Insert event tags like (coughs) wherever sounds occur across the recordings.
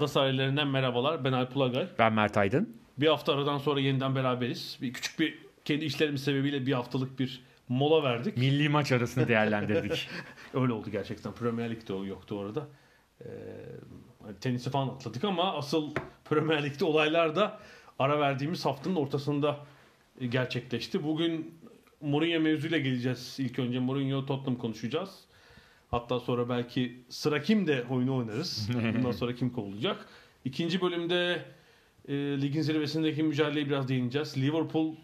Ada sahillerinden merhabalar. Ben Alp Ulagay. Ben Mert Aydın. Bir hafta aradan sonra yeniden beraberiz. Bir küçük bir kendi işlerimiz sebebiyle bir haftalık bir mola verdik. Milli maç arasını değerlendirdik. (laughs) Öyle oldu gerçekten. Premier Lig'de o yoktu orada. Ee, tenisi falan atladık ama asıl Premier Lig'de olaylar da ara verdiğimiz haftanın ortasında gerçekleşti. Bugün Mourinho mevzuyla geleceğiz. İlk önce Mourinho Tottenham konuşacağız. Hatta sonra belki sıra kim de oyunu oynarız. (laughs) Bundan sonra kim kovulacak. İkinci bölümde e, ligin zirvesindeki mücadeleye biraz değineceğiz. Liverpool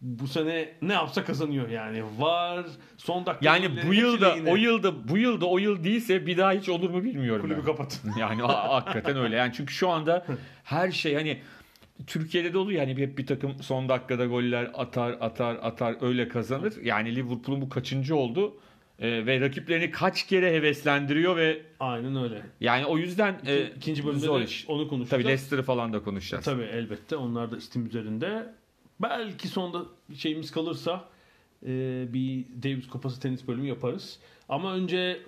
bu sene ne yapsa kazanıyor yani. Var son dakika Yani bu yılda lehine. o yılda bu yılda o yıl değilse bir daha hiç olur mu bilmiyorum. kulübü ben. kapat. (laughs) Yani ha- hakikaten öyle. Yani çünkü şu anda her şey hani Türkiye'de de oluyor yani hep bir takım son dakikada goller atar atar atar öyle kazanır. Yani Liverpool'un bu kaçıncı oldu Ee, ve rakiplerini kaç kere heveslendiriyor ve Aynen öyle. yani o yüzden e, İkinci bölümde zor iş. onu konuşacağız. Tabii Leicester'ı falan da konuşacağız. Tabii elbette onlar da istim üzerinde. Belki sonunda bir şeyimiz kalırsa e, bir Davis Kupası tenis bölümü yaparız. Ama önce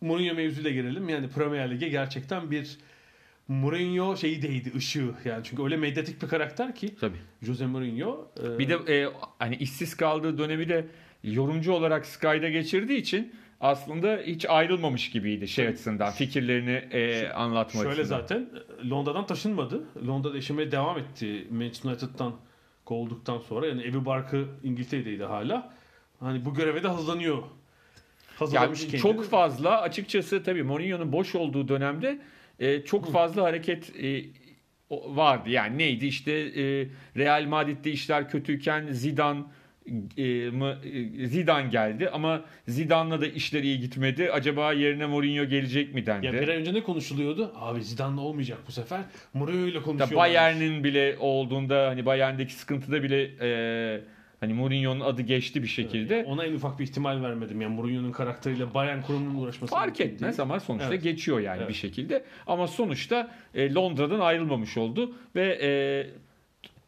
Mourinho mevzuyla gelelim. Yani Premier Lig'e gerçekten bir Mourinho şeyi değdi ışığı. Yani çünkü öyle medyatik bir karakter ki Tabii. Jose Mourinho. e, Bir de e, hani işsiz kaldığı dönemi de yorumcu olarak Sky'da geçirdiği için aslında hiç ayrılmamış gibiydi şey açısından fikirlerini e, anlatma Şöyle açısından. zaten e, Londra'dan taşınmadı. Londra'da yaşamaya devam etti Manchester United'dan kovulduktan sonra. Yani evi barkı İngiltere'deydi hala. Hani bu göreve de hazırlanıyor. Yani Hazırlamış kendini. çok fazla açıkçası tabii Mourinho'nun boş olduğu dönemde e, çok fazla hareket e, vardı. Yani neydi işte e, Real Madrid'de işler kötüyken Zidane e, e, Zidane geldi ama Zidane'la da işler iyi gitmedi. Acaba yerine Mourinho gelecek mi dendi. Ya bir ay önce ne konuşuluyordu? Abi Zidane'la olmayacak bu sefer. Mourinho ile konuşuyorlar. Bayern'in bile olduğunda hani Bayern'deki sıkıntıda bile e, hani Mourinho'nun adı geçti bir şekilde. Ona en ufak bir ihtimal vermedim. Yani Mourinho'nun karakteriyle Bayern kurumunun uğraşması Fark etmez değil. ama sonuçta Evet. geçiyor yani Evet. bir şekilde. Ama sonuçta e, Londra'dan ayrılmamış oldu ve e,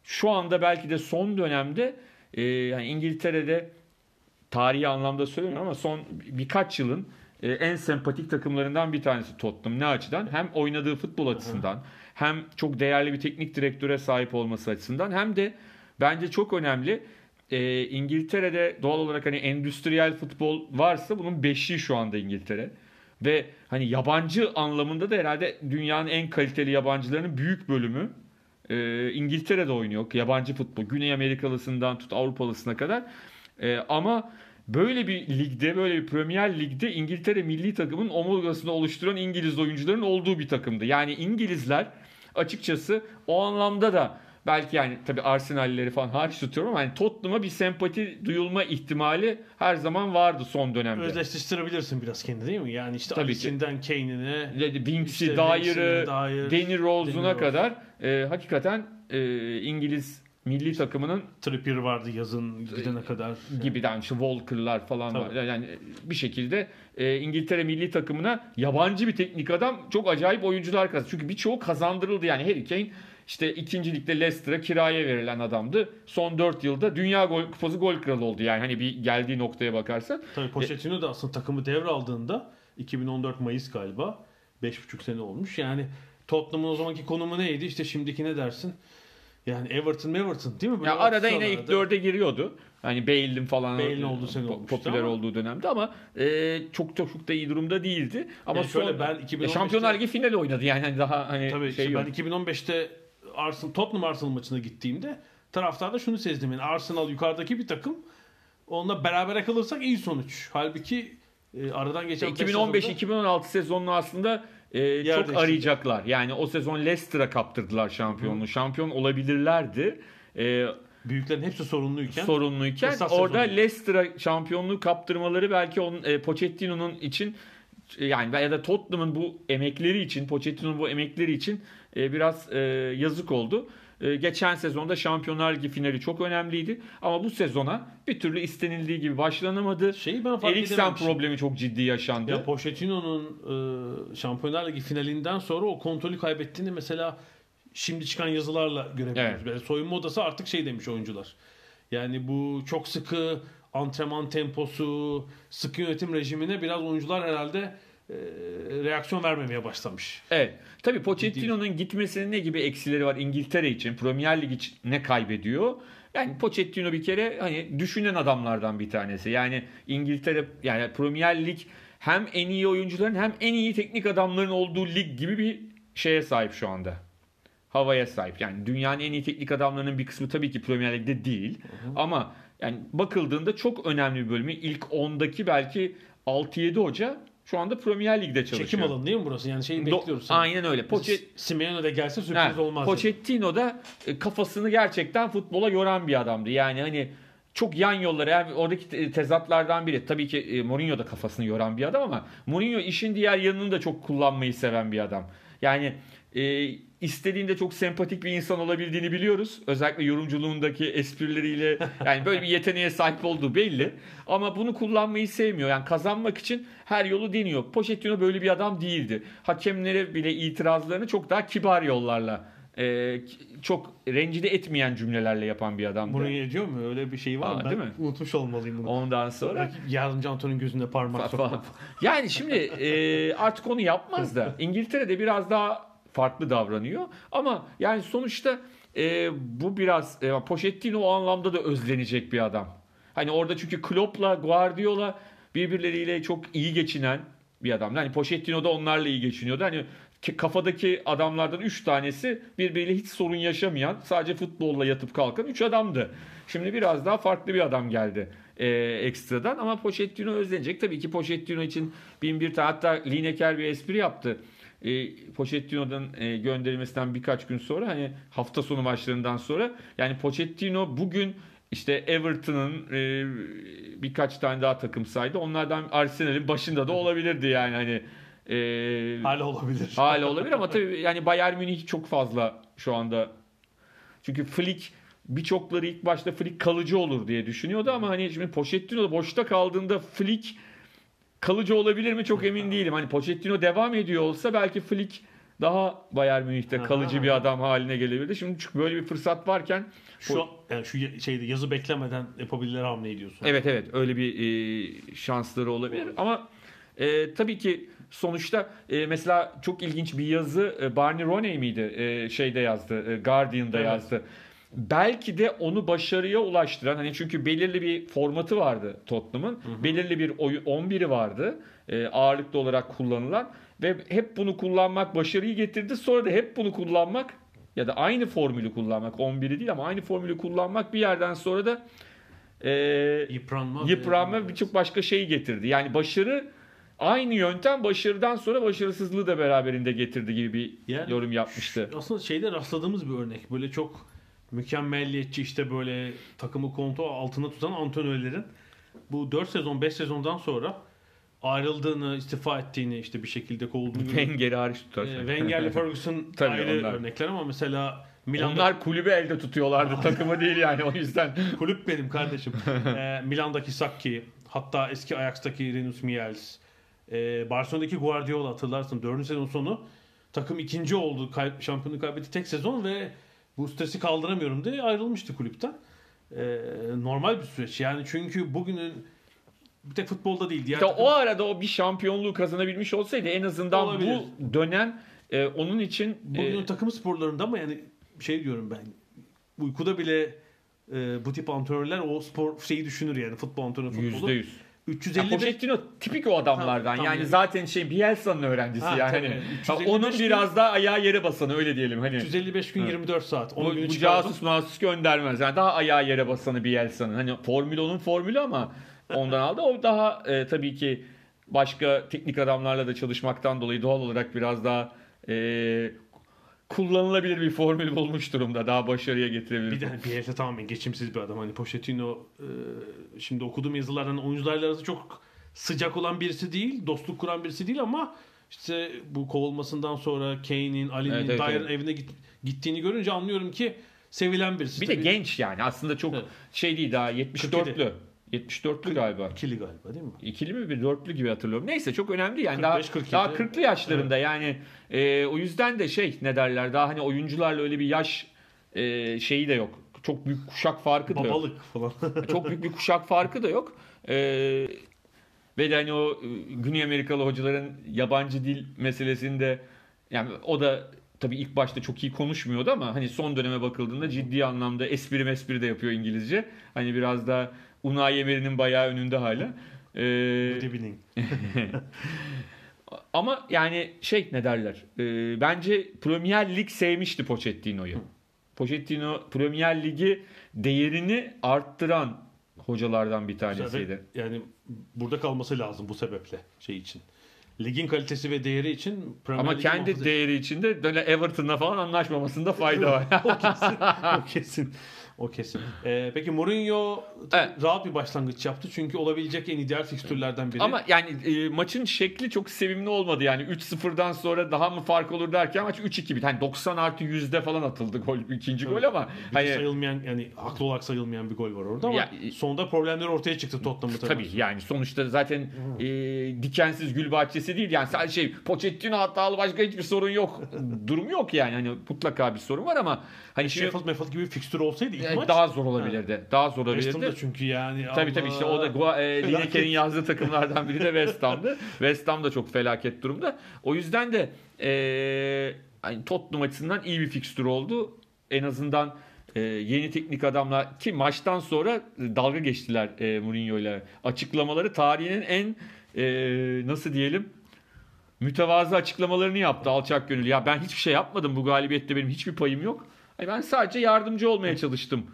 şu anda belki de son dönemde e, yani İngiltere'de tarihi anlamda söylemiyorum ama son birkaç yılın e, en sempatik takımlarından bir tanesi Tottenham. Ne açıdan? Hem oynadığı futbol açısından hem çok değerli bir teknik direktöre sahip olması açısından hem de bence çok önemli e, İngiltere'de doğal olarak hani endüstriyel futbol varsa bunun beşiği şu anda İngiltere. Ve hani yabancı anlamında da herhalde dünyanın en kaliteli yabancılarının büyük bölümü e, İngiltere'de oynuyor. Yabancı futbol. Güney Amerikalısından tut Avrupalısına kadar. E, ama böyle bir ligde, böyle bir Premier Lig'de İngiltere milli takımın omurgasını oluşturan İngiliz oyuncuların olduğu bir takımdı. Yani İngilizler açıkçası o anlamda da belki yani tabii Arsenal'leri falan hariç tutuyorum ama hani Tottenham'a bir sempati duyulma ihtimali her zaman vardı son dönemde. Özdeşleştirebilirsin biraz kendini değil mi? Yani işte Tabii. Alici'nden Kane'ine Winks'i, İşte Dyer'ı, Dyer, Danny Rose'una kadar e, hakikaten e, İngiliz milli takımının Trippier vardı yazın gidene kadar. gibiden işte Walker'lar falan var. Tabii. Yani bir şekilde e, İngiltere milli takımına yabancı bir teknik adam çok acayip oyuncular kazandı. Çünkü birçoğu kazandırıldı yani Harry Kane işte ikinci ligde Leicester'a kiraya verilen adamdı. Son 4 yılda Dünya Gol Kupası gol kralı oldu yani hani bir geldiği noktaya bakarsan. Tabii Pochettino da aslında takımı devraldığında 2014 Mayıs galiba 5,5 sene olmuş. Yani Tottenham'ın o zamanki konumu neydi? İşte şimdiki ne dersin? Yani Everton Everton değil mi? Böyle Ya arada yine ilk dörde giriyordu. Hani Bale'in falan Bale'in olduğu sene olmuştu popüler ama- olduğu dönemde ama e, çok çok çok da iyi durumda değildi. Ama Yani şöyle son ben e, 2015'te Şampiyonlar Ligi finali oynadı yani hani daha hani Tabii şey işte ben 2015'te Arsenal, Tottenham Arsenal maçına gittiğimde taraftarda şunu sezdim. Yani Arsenal yukarıdaki bir takım. Onunla berabere kalırsak iyi sonuç. Halbuki e, aradan geçen beş 2015-2016 sezonunu aslında e, çok arayacaklar. Yani o sezon Leicester'a kaptırdılar şampiyonluğu. Şampiyon olabilirlerdi. E, büyüklerin hepsi sorunluyken sorunluyken orada. Leicester'a şampiyonluğu kaptırmaları belki onun e, Pochettino'nun için e, yani ya da Tottenham'ın bu emekleri için Pochettino'nun bu emekleri için e, biraz e, yazık oldu. E, geçen sezonda Şampiyonlar Ligi finali çok önemliydi ama bu sezona bir türlü istenildiği gibi başlanamadı. şeyi ben fark Eriksen problemi çok ciddi yaşandı. Ya Pochettino'nun e, Şampiyonlar Ligi finalinden sonra o kontrolü kaybettiğini mesela şimdi çıkan yazılarla görebiliyoruz. Evet. Böyle soyunma odası artık şey demiş oyuncular. Yani bu çok sıkı antrenman temposu, sıkı yönetim rejimine biraz oyuncular herhalde reaksiyon vermemeye başlamış. Evet. Tabii Pochettino'nun gitmesinin ne gibi eksileri var İngiltere için, Premier Lig için ne kaybediyor? Yani Pochettino bir kere hani düşünen adamlardan bir tanesi. Yani İngiltere yani Premier Lig hem en iyi oyuncuların hem en iyi teknik adamların olduğu lig gibi bir şeye sahip şu anda. Havaya sahip. Yani dünyanın en iyi teknik adamlarının bir kısmı tabii ki Premier Lig'de değil. Ama yani bakıldığında çok önemli bir bölümü ilk 10'daki belki 6-7 hoca şu anda Premier Lig'de çalışıyor. Çekim alanı değil mi burası? Yani şeyi Do- bekliyoruz. Aynen öyle. Poche- Simeone de gelse sürpriz Ha, olmaz. Pochettino da e, kafasını gerçekten futbola yoran bir adamdı. Yani hani çok yan yolları yani oradaki te- tezatlardan biri. Tabii ki e, Mourinho da kafasını yoran bir adam ama Mourinho işin diğer yanını da çok kullanmayı seven bir adam. Yani e, istediğinde çok sempatik bir insan olabildiğini biliyoruz. Özellikle yorumculuğundaki esprileriyle (laughs) yani böyle bir yeteneğe sahip olduğu belli. Ama bunu kullanmayı sevmiyor. Yani kazanmak için her yolu deniyor. Pochettino böyle bir adam değildi. Hakemlere bile itirazlarını çok daha kibar yollarla e, çok rencide etmeyen cümlelerle yapan bir adamdı. Bunu ediyor mu? Öyle bir şey var Aa, mı? Ben değil mi? unutmuş olmalıyım bunu. Ondan sonra yardımcı Anton'un gözünde parmak sokmak. Yani şimdi e, artık onu yapmaz da (laughs) İngiltere'de biraz daha farklı davranıyor. Ama yani sonuçta e, bu biraz e, Pochettino o anlamda da özlenecek bir adam. Hani orada çünkü Klopp'la Guardiola birbirleriyle çok iyi geçinen bir adam. Hani Pochettino da onlarla iyi geçiniyordu. Hani ki- kafadaki adamlardan 3 tanesi birbiriyle hiç sorun yaşamayan, sadece futbolla yatıp kalkan 3 adamdı. Şimdi biraz daha farklı bir adam geldi e, ekstradan ama Pochettino özlenecek. Tabii ki Pochettino için bin bir tane hatta Lineker bir espri yaptı. E, Pochettino'dan e, gönderilmesinden birkaç gün sonra hani hafta sonu maçlarından sonra yani Pochettino bugün işte Everton'ın e, birkaç tane daha takım saydı. Onlardan Arsenal'in başında da olabilirdi yani hani e, Hala olabilir. Hala olabilir ama (laughs) tabii yani Bayern Münih çok fazla şu anda. Çünkü Flick birçokları ilk başta Flick kalıcı olur diye düşünüyordu ama hani şimdi Pochettino boşta kaldığında Flick kalıcı olabilir mi çok emin değilim. Hani Pochettino devam ediyor olsa belki Flick daha Bayern Münih'te kalıcı bir adam haline gelebilirdi. Şimdi çünkü böyle bir fırsat varken Şu yani şu şeyde yazı beklemeden yapabilirler hamle ediyorsun. Evet evet öyle bir e, şansları olabilir ama e, tabii ki sonuçta e, mesela çok ilginç bir yazı e, Barney Roney miydi e, şeyde yazdı e, Guardian'da Evet. yazdı. Belki de onu başarıya ulaştıran hani çünkü belirli bir formatı vardı Tottenham'ın. Belirli bir oyun 11'i vardı. e, ağırlıklı olarak kullanılan ve hep bunu kullanmak başarıyı getirdi. Sonra da hep bunu kullanmak ya da aynı formülü kullanmak 11'i değil ama aynı formülü kullanmak bir yerden sonra da e, Yıpranma. yıpranma birçok başka şeyi getirdi. Yani başarı aynı yöntem başarıdan sonra başarısızlığı da beraberinde getirdi gibi bir Yani yorum yapmıştı. Aslında şeyde rastladığımız bir örnek. Böyle çok mükemmelliyetçi işte böyle takımı kontrol altında tutan antrenörlerin bu 4 sezon 5 sezondan sonra ayrıldığını, istifa ettiğini işte bir şekilde kovulduğunu. (laughs) Wenger'i hariç tutarsak. Ee, Wenger'le (laughs) Ferguson Tabii ayrı onlar. örnekler ama mesela Milan'da Onlar kulübü elde tutuyorlardı (laughs) takımı değil yani o yüzden. kulüp benim kardeşim. Ee, Milan'daki Sacchi, hatta eski Ajax'taki Rinus Michels, ee, Barcelona'daki Guardiola hatırlarsın 4. sezon sonu takım ikinci oldu. Kay- şampiyonluğu kaybetti tek sezon ve bu stresi kaldıramıyorum diye ayrılmıştı kulüpten. Ee, normal bir süreç. Yani çünkü bugünün bir tek futbolda değil. Diğer İşte takım- o arada o bir şampiyonluğu kazanabilmiş olsaydı en azından Olabilir. bu dönem e, onun için Bugünün e, takım sporlarında ama yani şey diyorum ben uykuda bile e, bu tip antrenörler o spor şeyi düşünür yani futbol antrenörü futbolu. %100. 355 Ya Pochettino tipik o adamlardan. Tam- tam yani yani. zaten şey Bielsa'nın öğrencisi Ha, yani. Hani, 355 onun gün- biraz daha ayağı yere basanı öyle diyelim hani. 355 gün Evet. 24 saat. 10 Bu, bu casus masus göndermez. Yani daha ayağı yere basanı Bielsa'nın. Hani formül onun formülü ama (laughs) ondan aldı. O daha e, tabii ki başka teknik adamlarla da çalışmaktan dolayı doğal olarak biraz daha e, kullanılabilir bir formül bulmuş durumda. Daha başarıya getirebilir. Bir de Bielsa tamamen geçimsiz bir adam. Hani Pochettino e, şimdi okuduğum yazılardan oyuncularla arası çok sıcak olan birisi değil. Dostluk kuran birisi değil ama işte bu kovulmasından sonra Kane'in, Ali'nin, Evet, evet, Dyer'ın evet. evine git- gittiğini görünce anlıyorum ki sevilen birisi. Bir de Tabii genç yani aslında çok Evet. şey değil daha 74'lü. 74'lü galiba. ikili galiba değil mi? İkili mi bir dörtlü gibi hatırlıyorum. Neyse çok önemli yani 45, daha 47. daha 40'lı yaşlarında yani e, o yüzden de şey ne derler daha hani oyuncularla öyle bir yaş e, şeyi de yok. Çok büyük kuşak farkı da yok. Babalık falan. (laughs) Çok büyük bir kuşak farkı da yok. E, ve de hani o e, Güney Amerikalı hocaların yabancı dil meselesinde yani o da tabii ilk başta çok iyi konuşmuyordu ama hani son döneme bakıldığında ciddi anlamda espri mespri de yapıyor İngilizce. Hani biraz da Unai Emery'nin bayağı önünde hala. Ee, (laughs) ama yani şey ne derler? e, bence Premier Lig sevmişti Pochettino'yu. Pochettino Premier Ligi değerini arttıran hocalardan bir tanesiydi. Yani burada kalması lazım bu sebeple şey için. Ligin kalitesi ve değeri için Premier Ama kendi muhafaza- değeri içinde böyle Everton'la falan anlaşmamasında fayda var. (laughs) o kesin. o kesin. O kesin. Ee, peki Mourinho Evet. rahat bir başlangıç yaptı. Çünkü olabilecek en ideal fikstürlerden biri. Ama yani e, maçın şekli çok sevimli olmadı. Yani 3-0'dan sonra daha mı fark olur derken maç 3-2 bitti. Hani 90 artı yüzde falan atıldı gol ikinci gol ama bir hani sayılmayan yani haklı olarak sayılmayan bir gol var orada ama Ya- sonunda problemler ortaya çıktı Tottenham'ı tabii. Tabii yani sonuçta zaten e, dikensiz gül bahçesi değil yani sadece şey Pochettino hatalı başka hiçbir sorun yok. Durum yok yani hani mutlaka bir sorun var ama hani Sheffield Sheffield gibi bir fikstür olsaydı ilk e, maç daha zor olabilirdi. Daha zor West olabilirdi. Ham'da çünkü yani Tabii tabii işte o da Gua- e. Lineker'in yazdığı takımlardan biri de West Ham'dı. (laughs) West Ham da çok felaket durumda. O yüzden de e, hani Tottenham açısından iyi bir fikstür oldu. En azından e, yeni teknik adamla ki maçtan sonra dalga geçtiler e, Mourinho ile. Açıklamaları tarihinin en e, nasıl diyelim mütevazı açıklamalarını yaptı alçak gönüllü. Ya ben hiçbir şey yapmadım bu galibiyette benim hiçbir payım yok. Ben sadece yardımcı olmaya çalıştım.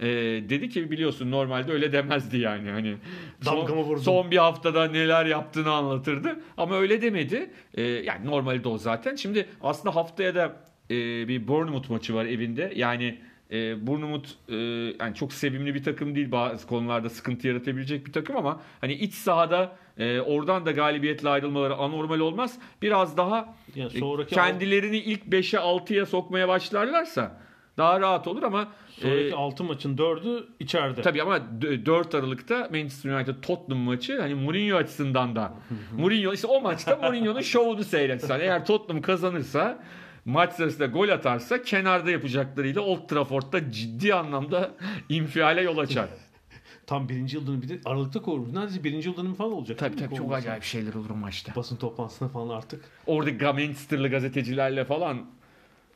Ee, dedi ki biliyorsun normalde öyle demezdi yani. Hani son, son bir haftada neler yaptığını anlatırdı. Ama öyle demedi. Ee, yani normalde o zaten. Şimdi aslında haftaya da e, bir Bournemouth maçı var evinde. Yani e, Bournemouth e, yani çok sevimli bir takım değil. Bazı konularda sıkıntı yaratabilecek bir takım ama hani iç sahada e, oradan da galibiyetle ayrılmaları anormal olmaz. Biraz daha Yani e, sonraki kendilerini ilk 5'e 6'ya sokmaya başlarlarsa daha rahat olur ama sonraki e, 6 maçın 4'ü içeride. Tabii ama d- 4 Aralık'ta Manchester United Tottenham maçı hani Mourinho açısından da (laughs) Mourinho işte o maçta Mourinho'nun şovunu seyretsen. Eğer Tottenham kazanırsa maç sırasında gol atarsa kenarda yapacaklarıyla Old Trafford'da ciddi anlamda infiale yol açar. (laughs) Tam birinci yıl dönümü bir de Aralık'ta kovurmuş. Neredeyse birinci yıl dönümü falan olacak. tabii tabii çok acayip şeyler olur o maçta. Basın toplantısına falan artık Orada Manchester'lı gazetecilerle falan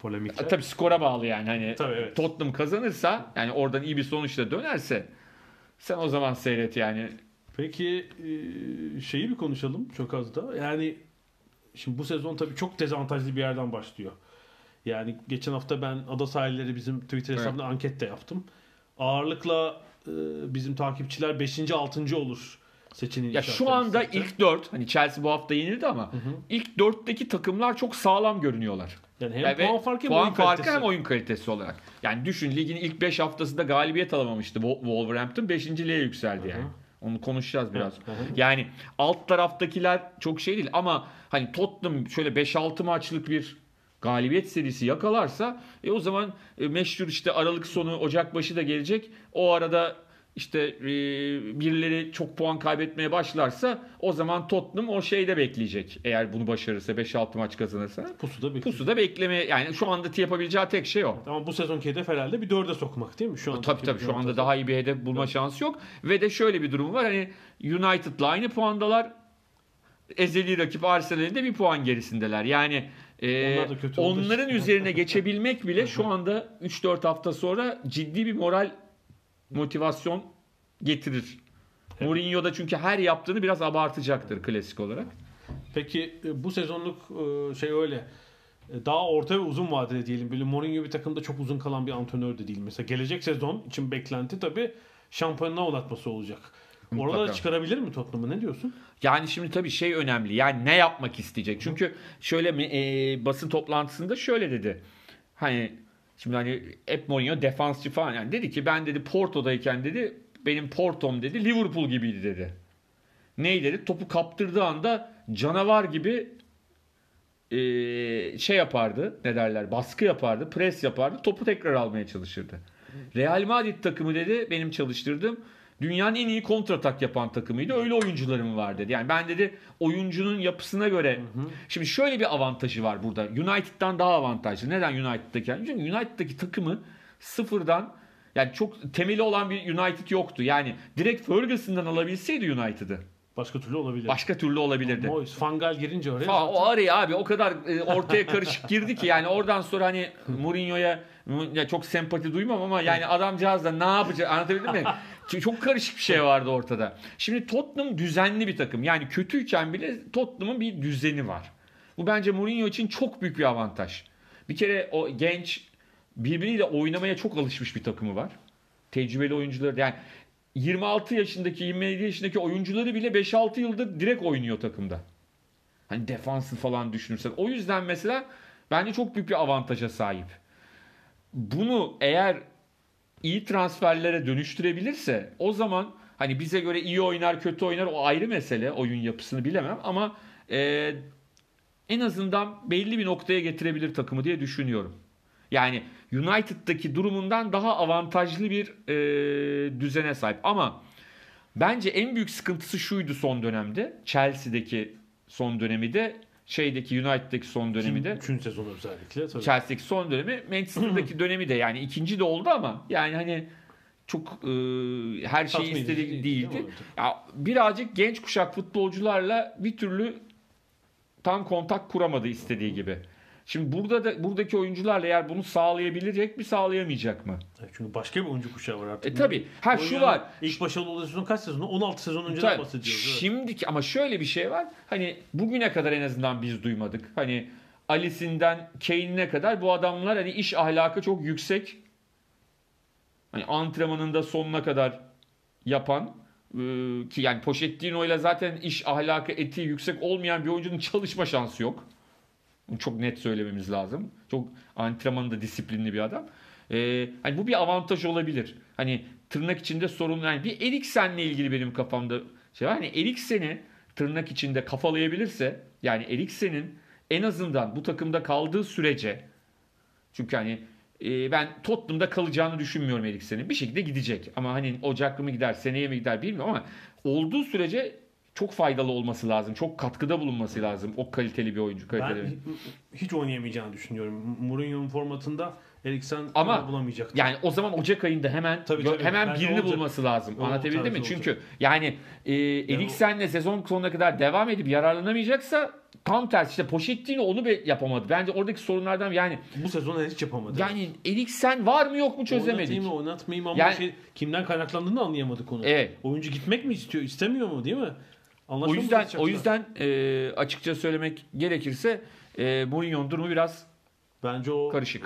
polemikler. tabii skora bağlı yani hani Tabii, evet. Tottenham kazanırsa yani oradan iyi bir sonuçla dönerse sen o zaman seyret yani. Peki e, şeyi bir konuşalım çok az da. Yani şimdi bu sezon tabii çok dezavantajlı bir yerden başlıyor. Yani geçen hafta ben Ada Sahilleri bizim Twitter Evet. hesabında anket de yaptım. Ağırlıkla e, bizim takipçiler 5. 6. olur seçeneğini Ya şu anda ilk 4 hani Chelsea bu hafta yenildi ama ilk 4'teki takımlar çok sağlam görünüyorlar. Yani hem Yani puan farkı hem puan oyun farkı kalitesi. hem oyun kalitesi olarak. Yani düşün ligin ilk 5 haftasında galibiyet alamamıştı Wo- Wolverhampton 5.liğe yükseldi yani. Onu konuşacağız biraz. Hı hı. Yani alt taraftakiler çok şey değil ama hani Tottenham şöyle 5-6 maçlık bir galibiyet serisi yakalarsa e o zaman e, meşhur işte Aralık sonu Ocak başı da gelecek. O arada işte e, birileri çok puan kaybetmeye başlarsa o zaman Tottenham o şeyde bekleyecek. Eğer bunu başarırsa 5-6 maç kazanırsa. Pusuda bekliyor. Pusuda bekleme yani şu anda yapabileceği tek şey o. Ama bu sezonki hedef herhalde bir dörde sokmak değil mi? Şu an Tabii tabii şu anda daha iyi bir hedef bulma şansı yok. Ve de şöyle bir durum var hani United'la aynı puandalar. Ezeli rakip Arsenal'in de bir puan gerisindeler. Yani e, Onlar onların üzerine geçebilmek bile şu (laughs) anda 3-4 hafta sonra ciddi bir moral motivasyon getirir. Mourinho da çünkü her yaptığını biraz abartacaktır klasik olarak. Peki e, bu sezonluk e, şey öyle. E, Daha orta ve uzun vadede diyelim. Böyle Mourinho bir takımda çok uzun kalan bir antrenör de değil. Mesela gelecek sezon için beklenti tabii şampiyonluğa oynatması olacak. Orada Mutlaka. çıkarabilir mi Tottenham'ı ne diyorsun? Yani şimdi tabii şey önemli. Yani ne yapmak isteyecek? Çünkü şöyle mi e, basın toplantısında şöyle dedi. Hani şimdi hani hep Mourinho defansçı falan yani dedi ki ben dedi Porto'dayken dedi benim Porto'm dedi Liverpool gibiydi dedi. Ney dedi? Topu kaptırdığı anda canavar gibi e, şey yapardı. Ne derler? Baskı yapardı, pres yapardı. Topu tekrar almaya çalışırdı. Real Madrid takımı dedi benim çalıştırdığım dünyanın en iyi kontratak yapan takımıydı. Öyle oyuncularım var dedi. Yani ben dedi oyuncunun yapısına göre şimdi şöyle bir avantajı var burada. United'dan daha avantajlı. Neden United'daki? Çünkü United'daki takımı sıfırdan yani çok temeli olan bir United yoktu. Yani direkt Ferguson'dan alabilseydi United'ı Başka türlü olabilir. başka türlü olabilirdi. Moyes, Fangal girince oraya Fa- o araya abi o kadar e, ortaya karışık girdi ki yani oradan sonra hani Mourinho'ya ya çok sempati duymam ama yani adamcağız da ne yapacak anlatabildim mi? (laughs) Çok karışık bir şey vardı ortada. Şimdi Tottenham düzenli bir takım. Yani kötüyken bile Tottenham'ın bir düzeni var. Bu bence Mourinho için çok büyük bir avantaj. Bir kere o genç birbiriyle oynamaya çok alışmış bir takımı var. Tecrübeli oyuncuları yani 26 yaşındaki 27 yaşındaki oyuncuları bile 5-6 yıldır direkt oynuyor takımda. Hani defansı falan düşünürsen. O yüzden mesela bence çok büyük bir avantaja sahip. Bunu eğer iyi transferlere dönüştürebilirse o zaman hani bize göre iyi oynar kötü oynar o ayrı mesele oyun yapısını bilemem ama e, en azından belli bir noktaya getirebilir takımı diye düşünüyorum. Yani United'daki durumundan daha avantajlı bir e, düzene sahip ama bence en büyük sıkıntısı şuydu son dönemde Chelsea'deki son dönemi de şeydeki United'daki son dönemi de Üçüncü sezon özellikle. Tabii. Chelsea'deki son dönemi Manchester'daki (clears throat) dönemi de yani ikinci de oldu ama yani hani çok e, her Tatmin edici istediği değil, değildi. değil mi? Ya birazcık genç kuşak futbolcularla bir türlü tam kontak kuramadı istediği gibi. Şimdi burada da buradaki oyuncularla eğer bunu sağlayabilecek mi sağlayamayacak mı? Evet, Çünkü başka bir oyuncu kuşağı var artık. E tabi. Ha şu var. İlk başarılı olduğu sezon kaç sezonu? 16 sezon önceden Tabii. bahsediyoruz. evet. Şimdiki ama şöyle bir şey var. Hani bugüne kadar en azından biz duymadık. Hani Alice'inden Kane'ine kadar bu adamlar hani iş ahlakı çok yüksek. Hani antrenmanında sonuna kadar yapan e, ki yani Pochettino ile zaten iş ahlakı etiği yüksek olmayan bir oyuncunun çalışma şansı yok. Bunu çok net söylememiz lazım. Çok antrenmanında disiplinli bir adam. Ee, hani bu bir avantaj olabilir. Hani tırnak içinde sorun yani bir Eriksen'le ilgili benim kafamda şey var. Hani Eriksen'i tırnak içinde kafalayabilirse yani Eriksen'in en azından bu takımda kaldığı sürece çünkü hani e, ben Tottenham'da kalacağını düşünmüyorum Eriksen'in. Bir şekilde gidecek. Ama hani Ocak'lı mı gider, seneye mi gider bilmiyorum ama olduğu sürece çok faydalı olması lazım. Çok katkıda bulunması lazım. O kaliteli bir oyuncu. Kaliteli. Ben hiç oynayamayacağını düşünüyorum. Mourinho'nun formatında Eriksen Ama bulamayacak. Yani o zaman Ocak ayında hemen Tabii, tabii. hemen Bence birini olacak. bulması lazım. O Anlatabildim mi? tarzı Çünkü olacak. yani e, Eriksen'le sezon sonuna kadar devam edip yararlanamayacaksa tam tersi işte Pochettino onu be- yapamadı. Bence oradaki sorunlardan yani Bu sezon hiç yapamadı. yani Eriksen var mı yok mu çözemedik. Oynatayım mı oynatmayayım ama Yani- şey, kimden kaynaklandığını anlayamadık onu. Evet. Oyuncu gitmek mi istiyor, istemiyor mu değil mi? O Anlaşmamız yüzden o yüzden e, açıkça söylemek gerekirse e, Mourinho'nun durumu biraz Bence o Karışık.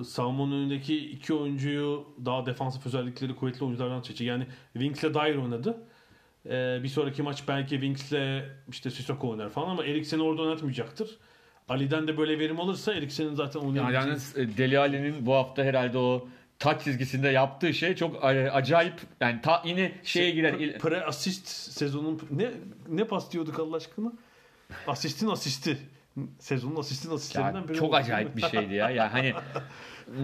e, savunmanın önündeki iki oyuncuyu daha defansif özellikleri kuvvetli oyunculardan seçecek. Yani Winks'le Dyer oynadı. E, bir sonraki maç belki Winks'le işte Sissoko oynar falan ama Eriksen'i orada oynatmayacaktır. Ali'den de böyle verim alırsa Eriksen'in zaten yani oynayabileceği... yalnız e, Deli Ali'nin bu hafta herhalde o taç çizgisinde yaptığı şey çok e, acayip yani ta, yine şeye girer. Pre, pre asist sezonun ne ne pas diyorduk Allah aşkına? Asistin asisti. Sezonun asistin asistlerinden biri çok acayip bir (laughs) şeydi ya. Yani hani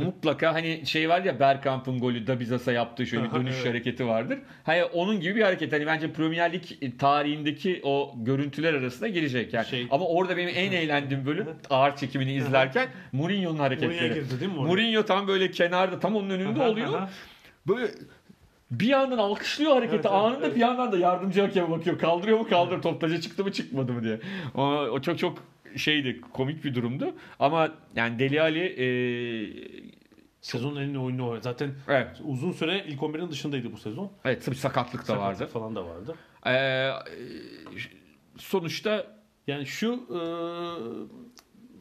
mutlaka hani şey var ya Bergkamp'ın golü Dabizas'a yaptığı şöyle bir (laughs) dönüş Evet. hareketi vardır. Hani onun gibi bir hareket. Hani bence Premier Lig tarihindeki o görüntüler arasında girecek yani. Şey- Ama orada benim en (laughs) eğlendiğim bölüm ağır çekimini izlerken Mourinho'nun hareketleri. girdi değil mi? oraya? Mourinho tam böyle kenarda tam onun önünde oluyor. Böyle bir yandan alkışlıyor hareketi Evet, anında evet. bir yandan da yardımcı hakeme bakıyor. Kaldırıyor mu kaldır top taca çıktı mı çıkmadı mı diye. O, o çok çok şeydi komik bir durumdu. Ama yani Deli Ali e, Sezonun en iyi oyunu o. Zaten evet, uzun süre ilk 11'in dışındaydı bu sezon. evet bir sakatlık da vardı. Sakatlık falan da vardı. Ee, sonuçta Yani şu e,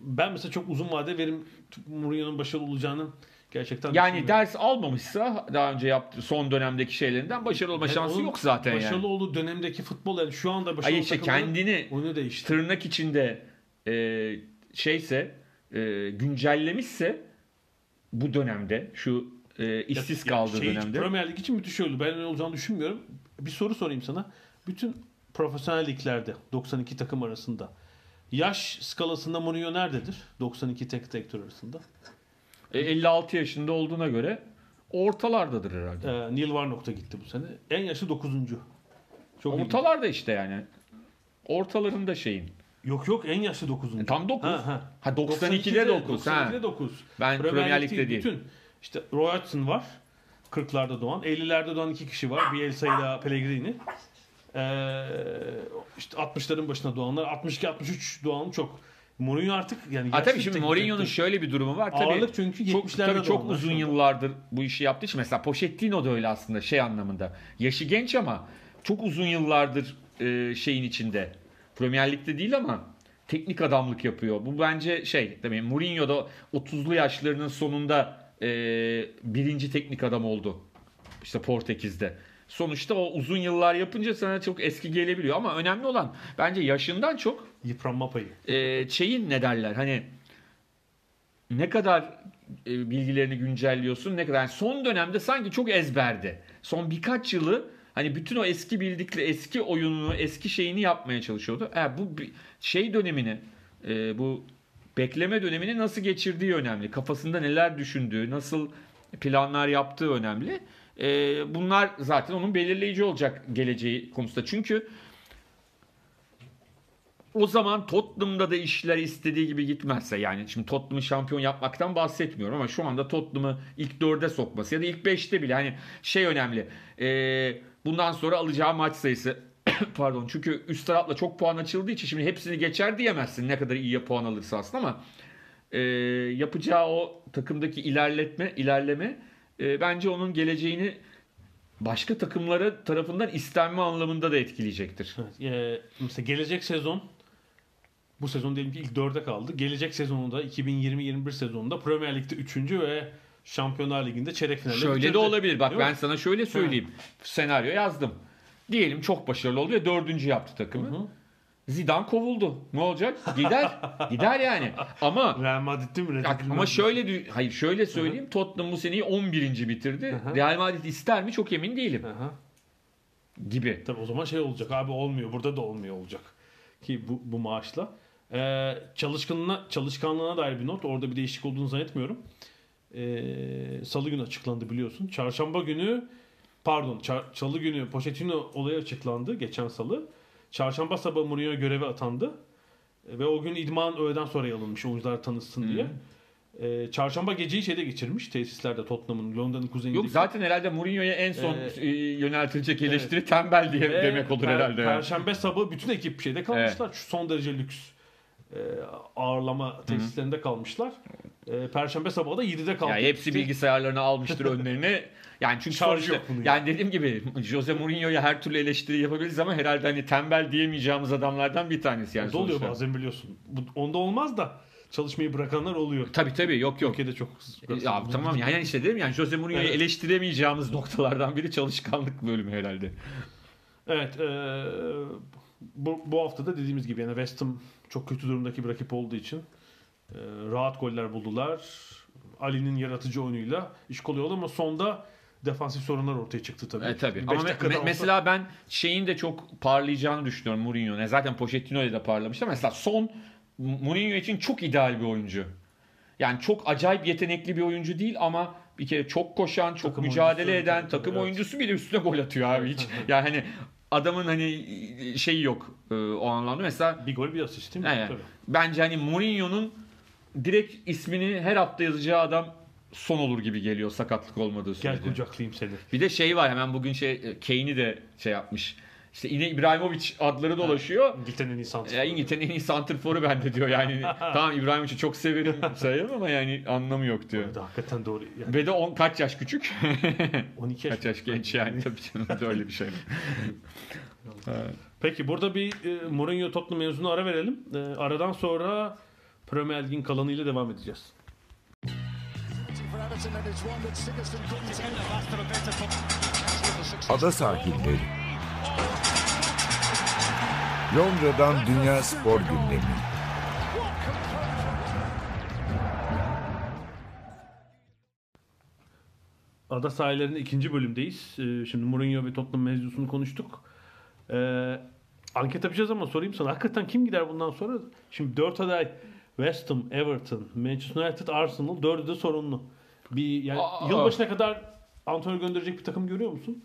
ben mesela çok uzun vade verim Mourinho'nun başarılı olacağını gerçekten Yani ders almamışsa daha önce yaptığı son dönemdeki şeylerinden başarılı olma Yani şansı yok zaten yani. Başarılı olduğu dönemdeki futbol yani şu anda başarılı Hayır işte kendini oyunu değişti. tırnak içinde e, şeyse e, güncellemişse bu dönemde şu e, işsiz Ya- kaldığı şey dönemde Premier Lig için müthiş oldu. Ben öyle olacağını düşünmüyorum. Bir soru sorayım sana. Bütün profesyonel liglerde 92 takım arasında yaş skalasında Mourinho nerededir? 92 tek direktör arasında. e, 56 yaşında olduğuna göre ortalardadır herhalde. Ee, Neil Warnock da gitti bu sene. En yaşlı 9. Çok ilginç. Ortalarda işte yani. Ortalarında şeyin. Yok yok en yaşlı 9. E, tam 9. Ha, ha. Ha 92'de 9. Ha. 92'de 9. Ben Premier Lig'de değil. Bütün işte Roy Hodgson var. 40'larda doğan. 50'lerde doğan iki kişi var. Bielsa ile Pellegrini. Ee, işte 60'ların başına doğanlar. 62-63 doğan çok. Mourinho artık yani Ha tabii şimdi Mourinho'nun şöyle bir durumu var. Tabii, Ağırlık çünkü çok, 70'lerde tabii çok uzun anda. yıllardır bu işi yaptığı için mesela Pochettino da öyle aslında şey anlamında. Yaşı genç ama çok uzun yıllardır e, şeyin içinde. Premier Lig'de değil ama teknik adamlık yapıyor. Bu bence şey tabii Mourinho da 30'lu yaşlarının sonunda e, birinci teknik adam oldu. İşte Portekiz'de. Sonuçta o uzun yıllar yapınca sana çok eski gelebiliyor ama önemli olan bence yaşından çok Yıpranma payı. e, şeyin ne derler hani ne kadar e, bilgilerini güncelliyorsun ne kadar yani son dönemde sanki çok ezberdi. Son birkaç yılı hani bütün o eski bildikleri eski oyununu eski şeyini yapmaya çalışıyordu. E, bu şey dönemini e, bu bekleme dönemini nasıl geçirdiği önemli. Kafasında neler düşündüğü, nasıl planlar yaptığı önemli. E, bunlar zaten onun belirleyici olacak geleceği konusunda. Çünkü o zaman Tottenham'da da işler istediği gibi gitmezse yani şimdi Tottenham'ı şampiyon yapmaktan bahsetmiyorum ama şu anda Tottenham'ı ilk dörde sokması ya da ilk beşte bile hani şey önemli. Ee, bundan sonra alacağı maç sayısı (coughs) pardon çünkü üst tarafla çok puan açıldığı için şimdi hepsini geçer diyemezsin ne kadar iyi puan alırsa aslında ama e, yapacağı o takımdaki ilerletme ilerleme e, bence onun geleceğini başka takımlara tarafından istenme anlamında da etkileyecektir. Evet, e, mesela gelecek sezon bu sezon diyelim ki ilk dörde kaldı. Gelecek sezonunda 2020-21 sezonunda Premier Lig'de 3. ve Şampiyonlar Ligi'nde çeyrek finalde Şöyle de bitirecek. olabilir. Bak Değil ben mi? sana şöyle söyleyeyim. Senaryo yazdım. Diyelim çok başarılı oldu ve dördüncü yaptı takımı. Hı hı. Zidane kovuldu. Ne olacak? Gider. (laughs) Gider yani. Ama Real Madrid'de mi? Ama şöyle hayır şöyle söyleyeyim. Tottenham bu seneyi 11. bitirdi. Hı hı. Real Madrid ister mi? Çok emin değilim. Aha. Gibi. Tabii o zaman şey olacak abi olmuyor burada da olmuyor olacak ki bu, bu maaşla. Ee, çalışkanlığına, çalışkanlığına dair bir not orada bir değişik olduğunu zannetmiyorum. Ee, Salı günü açıklandı biliyorsun. Çarşamba günü pardon çar- Salı günü Pochettino olayı açıklandı geçen salı. Çarşamba sabahı Mourinho göreve atandı. Ee, Ve o gün idman öğleden sonra alınmış oyuncular tanışsın diye. Ee, çarşamba geceyi şeyde geçirmiş tesislerde Tottenham'ın Londra'nın kuzeyindeki. Yok zaten herhalde Mourinho'ya en son Ee, e, yöneltilecek eleştiri tembel diye Ve demek olur per- herhalde. Perşembe sabahı bütün ekip şeyde kalmışlar. Şu son derece lüks e, ağırlama tesislerinde kalmışlar. E, Perşembe sabahı da 7'de kalktı. Yani hepsi bilgisayarlarını almıştır (laughs) önlerine. Yani çünkü Şarjı sonuçta yok bunun yani dediğim gibi Jose Mourinho'ya her türlü eleştiri yapabiliriz ama herhalde hani tembel diyemeyeceğimiz adamlardan bir tanesi yani Yani oluyor sonuçta. bazen biliyorsun. Bu, onda olmaz da çalışmayı bırakanlar oluyor. Tabii tabii yok yok. Ülkede çok. Ya tamam yani işte dedim yani Jose Mourinho'yu Evet. eleştiremeyeceğimiz noktalardan biri çalışkanlık bölümü herhalde. Evet. e, bu, bu hafta da dediğimiz gibi yani West Ham çok kötü durumdaki bir rakip olduğu için e, rahat goller buldular. Ali'nin yaratıcı oyunuyla iş kolay oldu ama sonda defansif sorunlar ortaya çıktı tabii. E, tabii. Ama me- olsa- mesela ben şeyin de çok parlayacağını düşünüyorum Mourinho'nun. Zaten Pochettino ile de parlamıştı. Mesela son Mourinho için çok ideal bir oyuncu. Yani çok acayip yetenekli bir oyuncu değil ama bir kere çok koşan, çok Takım mücadele oyuncusu, eden tabii, takım evet. oyuncusu bile üstüne gol atıyor abi hiç. (laughs) yani hani adamın hani şeyi yok e, o anlamda. Mesela Bir gol bir asist değil mi? Evet. Tabii. bence hani Mourinho'nun direkt ismini her hafta yazacağı adam son olur gibi geliyor sakatlık olmadığı Gel sürece. kucaklayayım seni. Bir de şey var hemen bugün şey Kane'i de şey yapmış. İşte yine İbrahimovic adları dolaşıyor. İngiltere'nin en iyi santrforu. İngiltere'nin en iyi santrforu bende diyor yani. (laughs) tamam İbrahimovic'i çok severim sayarım ama yani anlamı yok diyor. Evet, hakikaten doğru. Yani Ve de on, kaç yaş küçük? (laughs) 12 yaş. kaç yaş genç yani (laughs) tabii canım da öyle bir şey. Peki burada bir e, Mourinho Tottenham mevzunu ara verelim. E, aradan sonra Premier Lig'in kalanıyla devam edeceğiz. Ada sahilleri. Londra'dan Dünya Spor Gündemi. Ada sahillerinin ikinci bölümdeyiz. Ee, Şimdi Mourinho ve Tottenham mevzusunu konuştuk. Ee, anket yapacağız ama sorayım sana. Hakikaten kim gider bundan sonra? Şimdi dört aday West Ham, Everton, Manchester United, Arsenal. Dördü de sorunlu. Bir yani Aa. yılbaşına kadar Antonio gönderecek bir takım görüyor musun?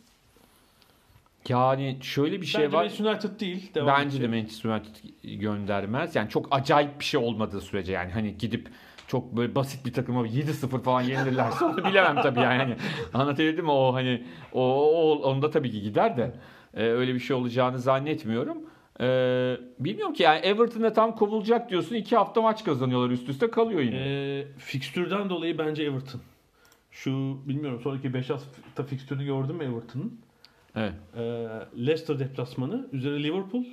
Yani şöyle bir şey Bence var. Manchester United değil. Devam Bence de edecek. Manchester United göndermez. Yani çok acayip bir şey olmadığı sürece yani hani gidip çok böyle basit bir takıma 7-0 falan yenilirlerse onu bilemem tabii yani. Hani anlatabildim mi? O hani o, o onda tabii ki gider de e, öyle bir şey olacağını zannetmiyorum. E, bilmiyorum ki yani Everton'da tam kovulacak diyorsun. iki hafta maç kazanıyorlar üst üste kalıyor yine. Ee, fikstürden dolayı bence Everton. Şu bilmiyorum sonraki 5 hafta fikstürünü gördün mü Everton'ın? Evet. Ee, Leicester deplasmanı, üzeri Liverpool.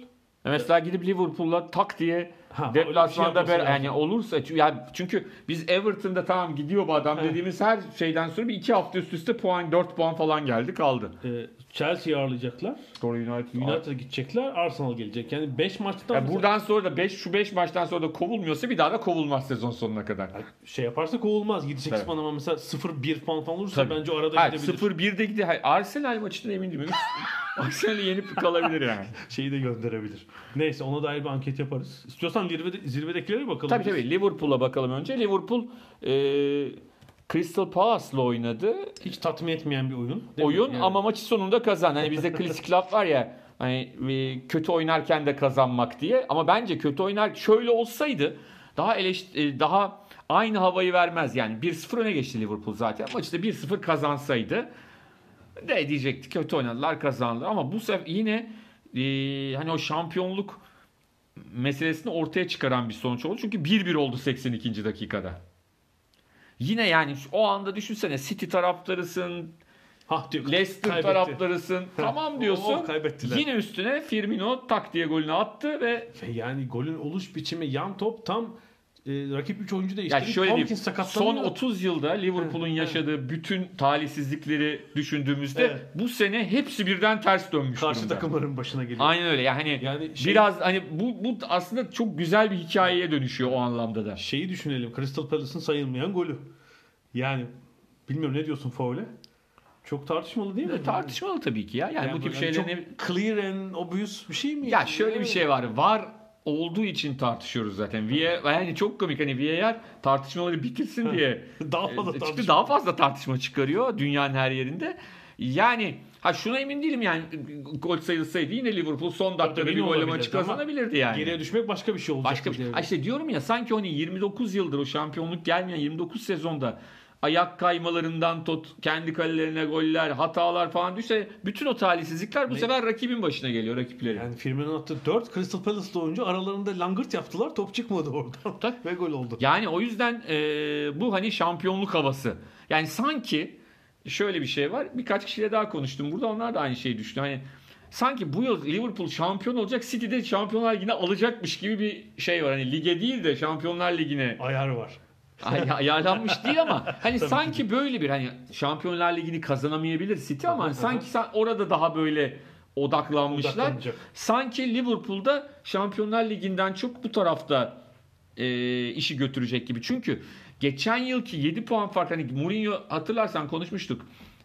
Mesela gidip Liverpool'la tak diye Ha, şey deplasmanda ber yani olursa yani çünkü biz Everton'da tamam gidiyor bu adam Evet. dediğimiz her şeyden sonra bir iki hafta üst üste puan 4 puan falan geldi kaldı. Ee, Chelsea'yi ağırlayacaklar. Doğru United. United'a gidecekler. Arsenal gelecek. Yani 5 maçtan Ya mesela buradan sonra da 5 şu 5 maçtan sonra da kovulmuyorsa bir daha da kovulmaz sezon sonuna kadar. şey yaparsa kovulmaz. 7-8 Tabii. puan ama mesela 0-1 puan falan olursa Tabii. bence arada Hayır gidebilir. 0-1'de gidiyor. Hayır, Arsenal maçından emin değilim. (laughs) Arsenal'i yenip kalabilir yani. (laughs) Şeyi de gönderebilir. Neyse ona dair bir anket yaparız. İstiyorsan zirvede, zirvedekilere bakalım. tabii biz. tabii Liverpool'a bakalım önce. Liverpool e, Crystal Palace'la oynadı. Hiç tatmin etmeyen bir oyun. oyun Yani ama maçı sonunda kazan. Hani bizde klasik (laughs) laf var ya hani e, kötü oynarken de kazanmak diye. Ama bence kötü oynar şöyle olsaydı daha eleşt e, daha aynı havayı vermez. Yani 1-0 öne geçti Liverpool zaten. Maçta 1-0 kazansaydı de diyecekti kötü oynadılar kazandılar. Ama bu sefer yine e, hani o şampiyonluk meselesini ortaya çıkaran bir sonuç oldu. Çünkü 1-1 oldu 82. dakikada. Yine yani o anda düşünsene City taraftarısın, Hah diyor. Leicester kaybetti. taraftarısın. tamam diyorsun. Oh, kaybettiler. Yine üstüne Firmino tak diye golünü attı ve Ve yani golün oluş biçimi yan top tam e, rakip 3 oyuncu şöyle Tompkins diyeyim. sakatlanıyor. Son 30 yılda Liverpool'un Evet, yaşadığı bütün talihsizlikleri düşündüğümüzde Evet. bu sene hepsi birden ters dönmüş karşı durumda. takımların başına geliyor. Aynen öyle. Yani, Yani şey- biraz hani bu bu aslında çok güzel bir hikayeye dönüşüyor o anlamda da. Şeyi düşünelim. Crystal Palace'ın sayılmayan golü. Yani bilmiyorum ne diyorsun faule? Çok tartışmalı değil mi? E, Tartışmalı tabii ki ya. Yani, bu tip böyle şeylerin çok clear and obvious bir şey mi? Ya şöyle bir şey var. Var olduğu için tartışıyoruz zaten. VAR yani çok komik hani VAR tartışmaları bitirsin diye (laughs) Daha fazla e, tartışma. daha fazla tartışma çıkarıyor dünyanın her yerinde. Yani ha şuna emin değilim yani gol sayılsaydı yine Liverpool son dakikada bir golle maçı kazanabilirdi yani. Geriye düşmek başka bir şey olacak. Başka bir şey. işte diyorum ya sanki hani 29 yıldır o şampiyonluk gelmeyen 29 sezonda ayak kaymalarından tut kendi kalelerine goller, hatalar falan düşse bütün o talihsizlikler bu Ne? sefer rakibin başına geliyor rakipleri. Yani Firmino'nun attığı 4 Crystal Palace'lı oyuncu aralarında langırt yaptılar. Top çıkmadı oradan. Tabii. (laughs) Ve gol oldu. Yani o yüzden e, bu hani şampiyonluk havası. Yani sanki şöyle bir şey var. Birkaç kişiyle daha konuştum. Burada onlar da aynı şeyi düşünüyor. Hani sanki bu yıl Liverpool şampiyon olacak. City'de Şampiyonlar Ligi'ne alacakmış gibi bir şey var. Hani lige değil de Şampiyonlar Ligi'ne Ayar var. Ay- ayarlanmış değil ama hani sanki böyle bir hani Şampiyonlar Ligi'ni kazanamayabilir City ama hani sanki sen orada daha böyle odaklanmışlar. Sanki Liverpool'da Şampiyonlar Ligi'nden çok bu tarafta e, işi götürecek gibi. Çünkü geçen yılki 7 puan fark hani Mourinho hatırlarsan konuşmuştuk.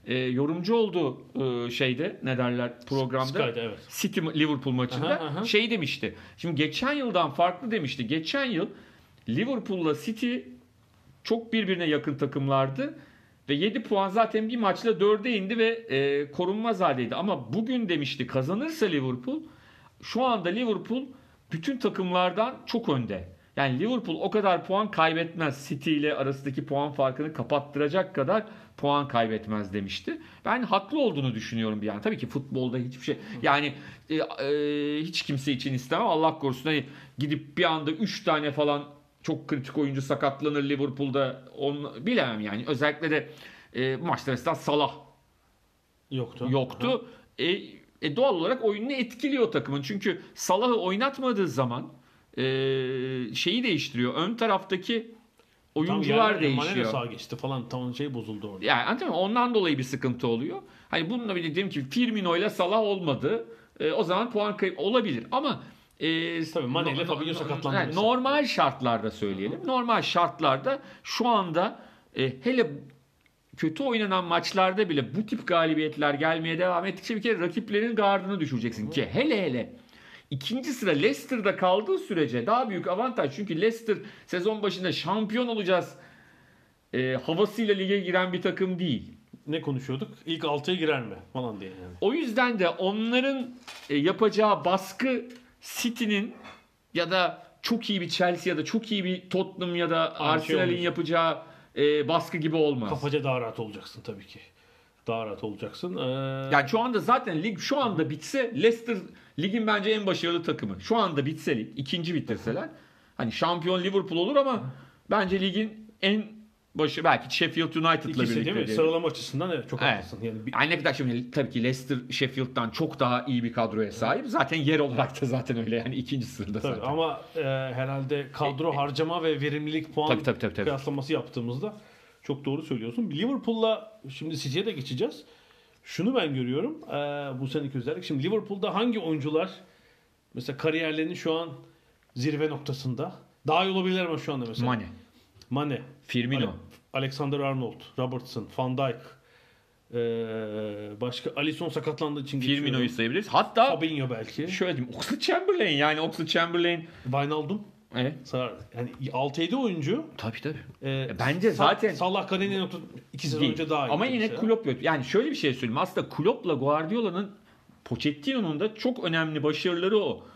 E, yorumcu oldu e, şeyde ne derler programda. Sky'da evet. City Liverpool maçında Aha, aha. şey demişti. Şimdi geçen yıldan farklı demişti. Geçen yıl Liverpool'la City çok birbirine yakın takımlardı. Ve 7 puan zaten bir maçla 4'e indi ve e, korunmaz haldeydi. Ama bugün demişti kazanırsa Liverpool şu anda Liverpool bütün takımlardan çok önde. Yani Liverpool o kadar puan kaybetmez. City ile arasındaki puan farkını kapattıracak kadar puan kaybetmez demişti. Ben haklı olduğunu düşünüyorum bir yani. Tabii ki futbolda hiçbir şey yani e, e, hiç kimse için istemem. Allah korusun hani gidip bir anda 3 tane falan çok kritik oyuncu sakatlanır Liverpool'da onu bilemem yani. Özellikle de e, maçta mesela Salah Yoktu. yoktu. E, e, doğal olarak oyununu etkiliyor takımın. Çünkü Salah'ı oynatmadığı zaman e, şeyi değiştiriyor. Ön taraftaki oyuncular Tam yerden Mane de değişiyor. sağa geçti falan tam şey bozuldu orada. Yani anladın mı? Ondan dolayı bir sıkıntı oluyor. Hani bununla birlikte diyelim ki Firmino ile Salah olmadı. E, o zaman puan kayıp olabilir ama e, Tabii Mane ile Fabinho no- sakatlandı yani mesela. normal şartlarda söyleyelim. Normal şartlarda şu anda e, hele kötü oynanan maçlarda bile bu tip galibiyetler gelmeye devam ettikçe bir kere rakiplerin gardını düşüreceksin ki hele hele ikinci sıra Leicester'da kaldığı sürece daha büyük avantaj çünkü Leicester sezon başında şampiyon olacağız e, havasıyla lige giren bir takım değil. Ne konuşuyorduk? İlk 6'ya girer mi falan diye yani. O yüzden de onların e, yapacağı baskı City'nin ya da çok iyi bir Chelsea ya da çok iyi bir Tottenham ya da şey Arsenal'in yapacağı e, baskı gibi olmaz. Kafaca daha rahat olacaksın tabii ki. Daha rahat olacaksın. Ee, Yani şu anda zaten lig şu anda bitse Leicester ligin bence en başarılı takımı. Şu anda bitse lig, ikinci bitirseler hani şampiyon Liverpool olur ama bence ligin en başı belki Sheffield United'la birlikte. değil mi? diyelim. Sıralama açısından evet çok Evet. haklısın. Yani bir, Yani ne kadar şimdi tabii ki Leicester Sheffield'dan çok daha iyi bir kadroya sahip. Zaten yer olarak da zaten öyle yani ikinci sırada tabii zaten. ama e, herhalde kadro harcama ve verimlilik puan Tabii, tabii, tabii, tabii. kıyaslaması yaptığımızda çok doğru söylüyorsun. Liverpool'la şimdi City'ye de geçeceğiz. Şunu ben görüyorum. e, bu seneki özellik. Şimdi Liverpool'da hangi oyuncular mesela kariyerlerinin şu an zirve noktasında daha iyi olabilirler ama şu anda mesela. Mane, Mane, Firmino. Ale- Alexander Arnold, Robertson, Van Dijk, ee, başka Alisson sakatlandığı için Firmino'yu geçiyorum. sayabiliriz. Hatta Fabinho belki. şöyle diyeyim Oxlade Chamberlain yani Oxlade Chamberlain Wijnaldum. Evet. Sağ- Yani 6-7 oyuncu. Tabii tabii. Ee, bence Sa- zaten- Salah Kane'nin nokta 2 sezon Değil. önce daha iyi. Ama yine mesela. Klopp yok. Yani şöyle bir şey söyleyeyim. Aslında Klopp'la Guardiola'nın Pochettino'nun da çok önemli başarıları o.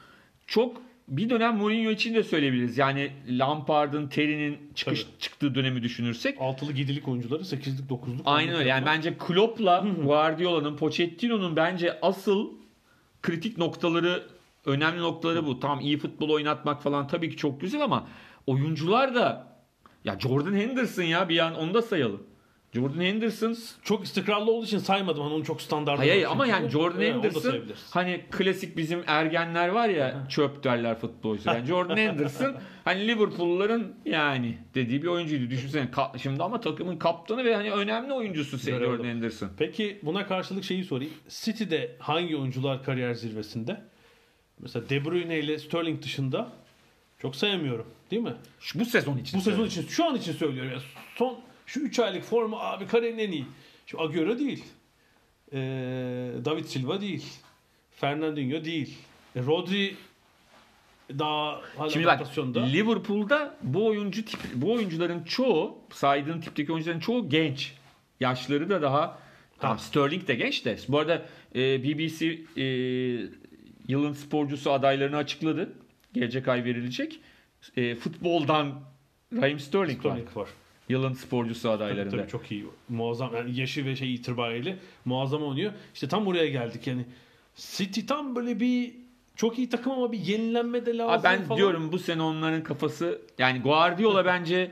Çok bir dönem Mourinho için de söyleyebiliriz. Yani Lampard'ın, Terry'nin çıkış, Tabii. çıktığı dönemi düşünürsek. Altılı gidilik oyuncuları 8'lik 9'luk. Aynen öyle. Yani bence Klopp'la Guardiola'nın, Pochettino'nun bence asıl kritik noktaları, önemli noktaları bu. Tam iyi futbol oynatmak falan tabii ki çok güzel ama oyuncular da ya Jordan Henderson ya bir an onu da sayalım. Jordan Henderson çok istikrarlı olduğu için saymadım. Hani onun çok standartı Hayır, ama yani Jordan Evet, Henderson hani klasik bizim ergenler var ya çöp derler futbolcu. Yani Jordan Henderson (laughs) hani Liverpool'ların yani dediği bir oyuncuydu. Düşünsene şimdi ama takımın kaptanı ve hani önemli oyuncusu Görev Jordan. Henderson. Peki buna karşılık şeyi sorayım. City'de hangi oyuncular kariyer zirvesinde? Mesela De Bruyne ile Sterling dışında çok sayamıyorum. Değil mi? Şu, bu sezon için. Bu sezon için şu an için söylüyorum. Yani son şu 3 aylık formu abi kariyerin en iyi. Şu Agüero değil. Ee, David Silva değil. Fernandinho değil. E, Rodri daha hala Şimdi bak. Liverpool'da bu oyuncu tip, bu oyuncuların çoğu saydığın tipteki oyuncuların çoğu genç. Yaşları da daha tamam Sterling de genç de. Bu arada e, BBC e, yılın sporcusu adaylarını açıkladı. Gelecek ay verilecek. E, futboldan Raheem Sterling, var. Sterling var. Yılın sporcusu Tabii, adaylarında. tabii çok iyi. Muazzam. Yani yaşı ve şey itibariyle muazzam oynuyor. İşte tam buraya geldik yani. City tam böyle bir çok iyi takım ama bir yenilenme de lazım Abi ben falan. diyorum bu sene onların kafası yani Guardiola (laughs) bence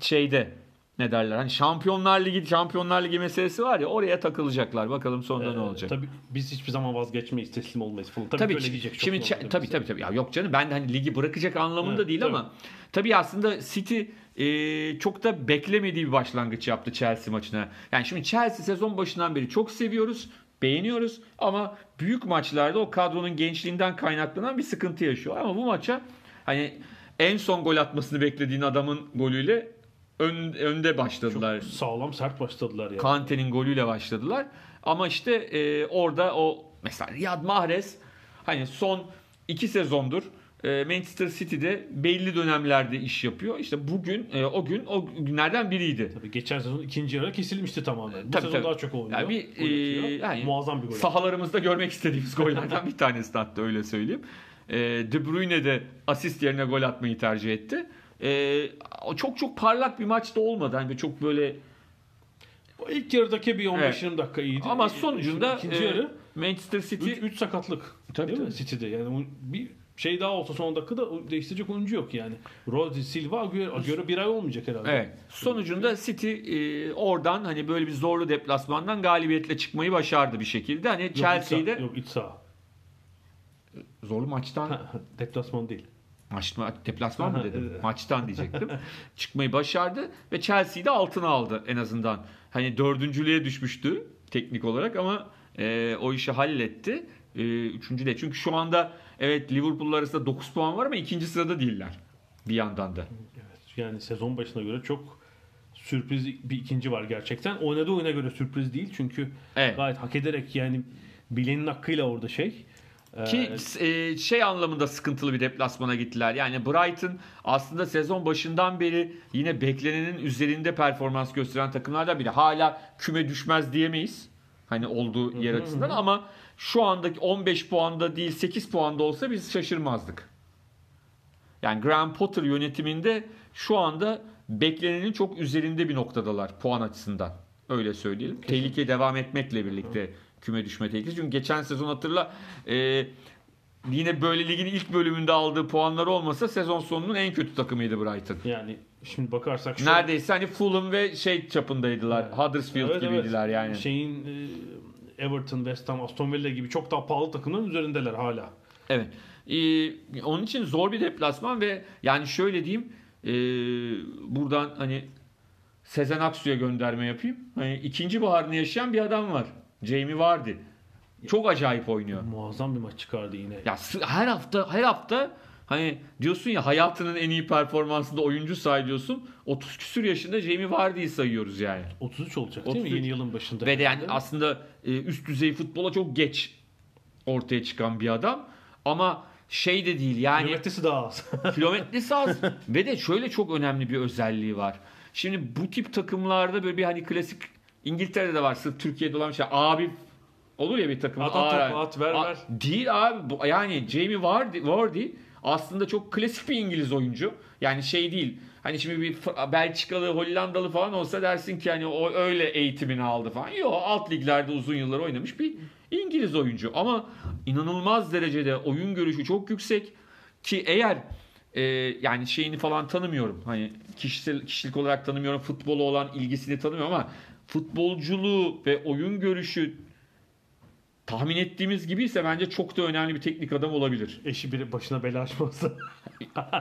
şeyde ne derler hani Şampiyonlar Ligi Şampiyonlar Ligi meselesi var ya oraya takılacaklar. Bakalım sonunda ne Ee, olacak. Tabii biz hiçbir zaman vazgeçmeyiz, teslim olmayız falan. Tabii, Tabii, böyle diyecek çok şimdi ç- tabii tabii tabii. Ya yok canım ben de hani ligi bırakacak anlamında Evet, değil tabii. ama tabii aslında City e, çok da beklemediği bir başlangıç yaptı Chelsea maçına. Yani şimdi Chelsea sezon başından beri çok seviyoruz, beğeniyoruz ama büyük maçlarda o kadronun gençliğinden kaynaklanan bir sıkıntı yaşıyor. Ama bu maça hani en son gol atmasını beklediğin adamın golüyle ön, önde başladılar. Çok sağlam sert başladılar yani. Kante'nin golüyle başladılar. Ama işte e, orada o mesela Riyad Mahrez hani son iki sezondur Manchester City'de belli dönemlerde iş yapıyor. İşte bugün e, o gün o günlerden biriydi. Tabii geçen sezon ikinci yarı kesilmişti tamamen. Bu Tabii, sezon tabii. daha çok oynuyor. Yani bir, e, yani Muazzam bir gol. Sahalarımızda görmek istediğimiz gollerden bir tanesi hatta öyle söyleyeyim. E, De Bruyne de asist yerine gol atmayı tercih etti. E, o çok çok parlak bir maç da olmadı. Hani çok böyle ilk yarıdaki bir 15-20 Evet. dakika iyiydi. ama sonucunda ikinci e, yarı Manchester City 3 sakatlık. Tabii, değil mi. City'de? Yani bir şey daha olsa son dakikada o değiştirecek oyuncu yok yani. Rodri, Silva, Agüero, bir ay olmayacak herhalde. Evet. Sonucunda City e, oradan hani böyle bir zorlu deplasmandan galibiyetle çıkmayı başardı bir şekilde. Hani Yok, iç Chelsea'yi saha- de Yok iç saha. zorlu maçtan Ha, Deplasman değil. Maç, deplasman mı dedim? Maçtan (laughs) diyecektim. Çıkmayı başardı ve Chelsea'yi de altına aldı en azından. Hani dördüncülüğe düşmüştü teknik olarak ama e, o işi halletti. E, üçüncüde. Çünkü şu anda evet Liverpool'la arasında 9 puan var ama ikinci sırada değiller. Bir yandan da. Evet, yani sezon başına göre çok sürpriz bir ikinci var gerçekten. Oynadığı oyuna göre sürpriz değil çünkü Evet. gayet hak ederek yani bilenin hakkıyla orada şey. Ki Ee, e, şey anlamında sıkıntılı bir deplasmana gittiler. Yani Brighton aslında sezon başından beri yine beklenenin üzerinde performans gösteren takımlardan biri. Hala küme düşmez diyemeyiz. Hani olduğu yer açısından ama şu andaki 15 puanda değil 8 puanda olsa biz şaşırmazdık. Yani Graham Potter yönetiminde şu anda beklenenin çok üzerinde bir noktadalar puan açısından. Öyle söyleyelim. Tehlike devam etmekle birlikte küme düşme tehlikesi. Çünkü geçen sezon hatırla e, yine böyle ligin ilk bölümünde aldığı puanlar olmasa sezon sonunun en kötü takımıydı Brighton. yani şimdi bakarsak şu Neredeyse hani Fulham ve şey çapındaydılar. Evet. Huddersfield Evet, evet. gibiydiler yani. Şeyin e, Everton, West Ham, Aston Villa gibi çok daha pahalı takımların üzerindeler hala. Evet. Ee, onun için zor bir deplasman ve yani şöyle diyeyim ee, buradan hani Sezen Aksu'ya gönderme yapayım. Hani ikinci baharını yaşayan bir adam var. Jamie Vardy. Çok acayip oynuyor. Muazzam bir maç çıkardı yine. Ya her hafta her hafta hani diyorsun ya hayatının en iyi performansında oyuncu say diyorsun. 30 küsür yaşında Jamie Vardy'yi sayıyoruz yani. 33 olacak değil 33. mi yeni yılın başında? Ve de yani aslında e, üst düzey futbola çok geç ortaya çıkan bir adam. Ama şey de değil yani Kilometresi daha az. (laughs) kilometresi az. (laughs) Ve de şöyle çok önemli bir özelliği var. Şimdi bu tip takımlarda böyle bir hani klasik İngiltere'de de var sırf Türkiye'de olan bir şey. Abi olur ya bir takım. At, at, ver, ver. Değil abi. Bu- Yani Jamie Vardy, Vardy aslında çok klasik bir İngiliz oyuncu. Yani şey değil. Hani şimdi bir Belçikalı, Hollandalı falan olsa dersin ki hani o öyle eğitimini aldı falan. Yok alt liglerde uzun yıllar oynamış bir İngiliz oyuncu. Ama inanılmaz derecede oyun görüşü çok yüksek. Ki eğer e, yani şeyini falan tanımıyorum. Hani kişisel kişilik olarak tanımıyorum. Futbola olan ilgisini tanımıyorum ama futbolculuğu ve oyun görüşü tahmin ettiğimiz gibi ise bence çok da önemli bir teknik adam olabilir. Eşi biri başına bela açmazsa. (laughs)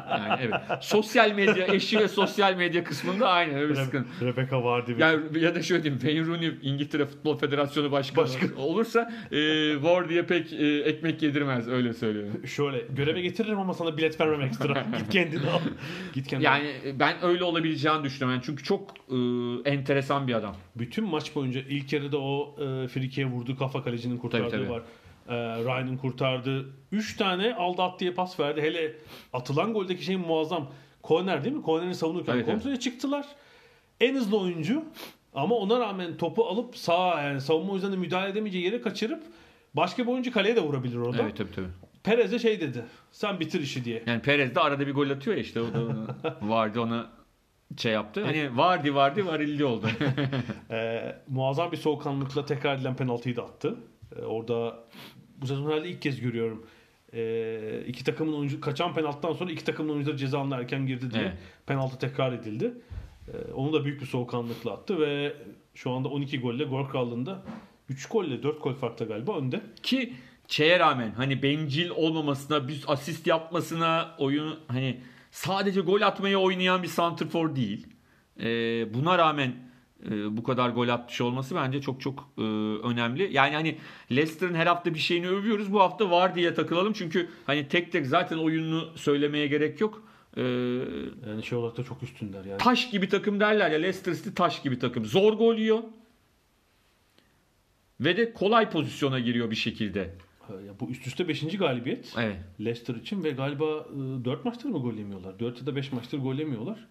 Yani evet. Sosyal medya, eşi ve sosyal medya kısmında aynı öyle bir sıkıntı. Rebecca vardı. bir- Yani ya da şöyle diyeyim Wayne Rooney İngiltere Futbol Federasyonu Başkanı olursa e, Wardy'ye pek e, ekmek yedirmez öyle söylüyorum. Şöyle göreve getiririm ama sana bilet vermem ekstra. (laughs) Git kendini al. Git kendini al. Yani ben öyle olabileceğini düşünüyorum. Yani çünkü çok e, enteresan bir adam. Bütün maç boyunca ilk yarıda o e, frikeye vurduğu kafa kalecinin kurtardığı Tabii, tabii. var. E, Ryan'ın kurtardığı 3 tane aldı at diye pas verdi. Hele atılan goldeki şey muazzam. Korner değil mi? Korneri savunurken Evet, evet. kontrole çıktılar. En hızlı oyuncu ama ona rağmen topu alıp sağa yani savunma yüzden de müdahale edemeyeceği yere kaçırıp başka bir oyuncu kaleye de vurabilir orada. Evet tabii tabii. Perez de şey dedi. Sen bitir işi diye. Yani Perez de arada bir gol atıyor ya işte o da (laughs) vardı ona şey yaptı. Hani vardı vardı varildi oldu. Ee, (laughs) muazzam bir soğukkanlılıkla tekrar edilen penaltıyı da attı. Ee, orada bu sezon herhalde ilk kez görüyorum. Ee, iki takımın oyuncu kaçan penaltıdan sonra iki takımın oyuncuları ceza alanına erken girdi diye Evet. penaltı tekrar edildi. Ee, onu da büyük bir soğukkanlılıkla attı ve şu anda 12 golle gol krallığında 3 golle 4 gol farkla galiba önde. Ki şeye rağmen hani bencil olmamasına, bir asist yapmasına, oyunu hani sadece gol atmaya oynayan bir santrfor değil. Ee, buna rağmen e, bu kadar gol atmış olması bence çok çok e, önemli. Yani hani Leicester'ın her hafta bir şeyini övüyoruz. Bu hafta var diye takılalım. Çünkü hani tek tek zaten oyununu söylemeye gerek yok. Ee, Yani şey olarak da çok üstünler yani. taş gibi takım derler ya Leicester City taş gibi takım. Zor gol yiyor. Ve de kolay pozisyona giriyor bir şekilde. Ya bu üst üste 5. galibiyet Evet. Leicester için ve galiba 4 maçtır mı gol yemiyorlar? 4 ya da 5 maçtır gol yemiyorlar.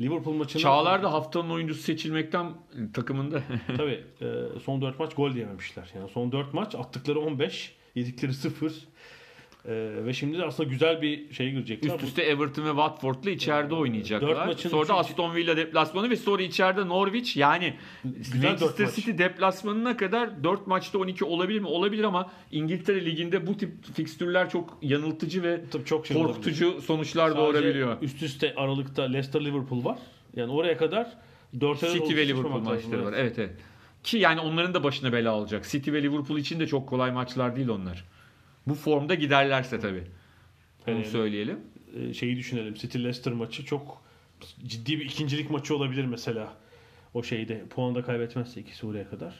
Liverpool maçında Çağlar da haftanın oyuncusu seçilmekten takımında. (laughs) Tabii e, son 4 maç gol yememişler. Yani son 4 maç attıkları 15, yedikleri 0. E, ve şimdi de aslında güzel bir şey girecekler. Üst üste Everton ve Watford'la içeride Dört oynayacaklar. maçın Sonra da Aston Villa deplasmanı ve sonra içeride Norwich. Yani Güzel Manchester maç. City deplasmanına kadar 4 maçta 12 olabilir mi? Olabilir ama İngiltere Ligi'nde bu tip fikstürler çok yanıltıcı ve Tabii çok şey olabilir. korkutucu sonuçlar Sadece doğurabiliyor. Üst üste Aralık'ta Leicester Liverpool var. Yani oraya kadar 4 City ve Liverpool maçları var. Evet evet. Ki yani onların da başına bela olacak. City ve Liverpool için de çok kolay maçlar değil onlar. Bu formda giderlerse tabii. Onu Hele- söyleyelim. e, şeyi düşünelim. City Leicester maçı çok ciddi bir ikincilik maçı olabilir mesela. O şeyde puan da kaybetmezse ikisi oraya kadar.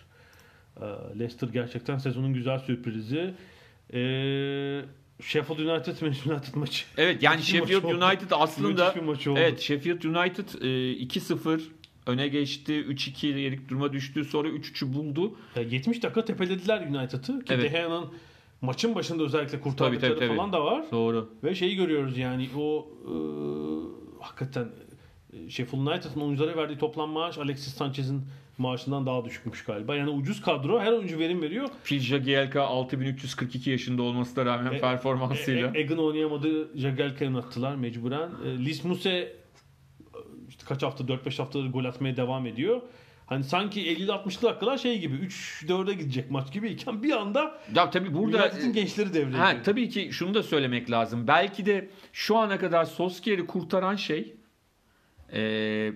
E, Leicester gerçekten sezonun güzel sürprizi. E, Sheffield United Manchester United maçı. Evet yani Müthiş Sheffield maç oldu. United aslında oldu. evet Sheffield United e, 2-0 öne geçti. 3-2 yerik duruma düştü. Sonra 3-3'ü buldu. Ya 70 dakika tepelediler United'ı. Ki Evet. De Gea'nın maçın başında özellikle kurtardıkları Tabii, tabii, tabii. falan da var. Doğru. Ve şeyi görüyoruz yani o e, hakikaten e, Sheffield United'ın oyunculara verdiği toplam maaş Alexis Sanchez'in maaşından daha düşükmüş galiba. Yani ucuz kadro her oyuncu verim veriyor. Phil Jagielka 6342 yaşında olmasına rağmen E- performansıyla. E, Egan oynayamadı. Jagelka'yı attılar mecburen. E, Lis Muse e, işte kaç hafta 4-5 haftadır gol atmaya devam ediyor. Hani sanki 50-60 dakikalar şey gibi 3-4'e gidecek maç gibi iken bir anda ya tabii burada United'in gençleri devreye Ha, tabii ki şunu da söylemek lazım. Belki de şu ana kadar Solskjaer'i kurtaran şey eee,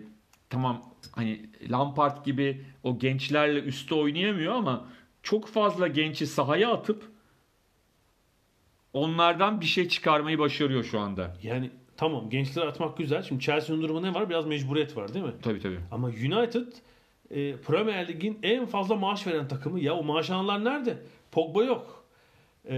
tamam hani Lampard gibi o gençlerle üstte oynayamıyor ama çok fazla genci sahaya atıp onlardan bir şey çıkarmayı başarıyor şu anda. Yani tamam gençleri atmak güzel. Şimdi Chelsea'nin durumu ne var? Biraz mecburiyet var değil mi? Tabii tabii. Ama United e, Premier Lig'in en fazla maaş veren takımı. Ya o maaş alanlar nerede? Pogba yok. E,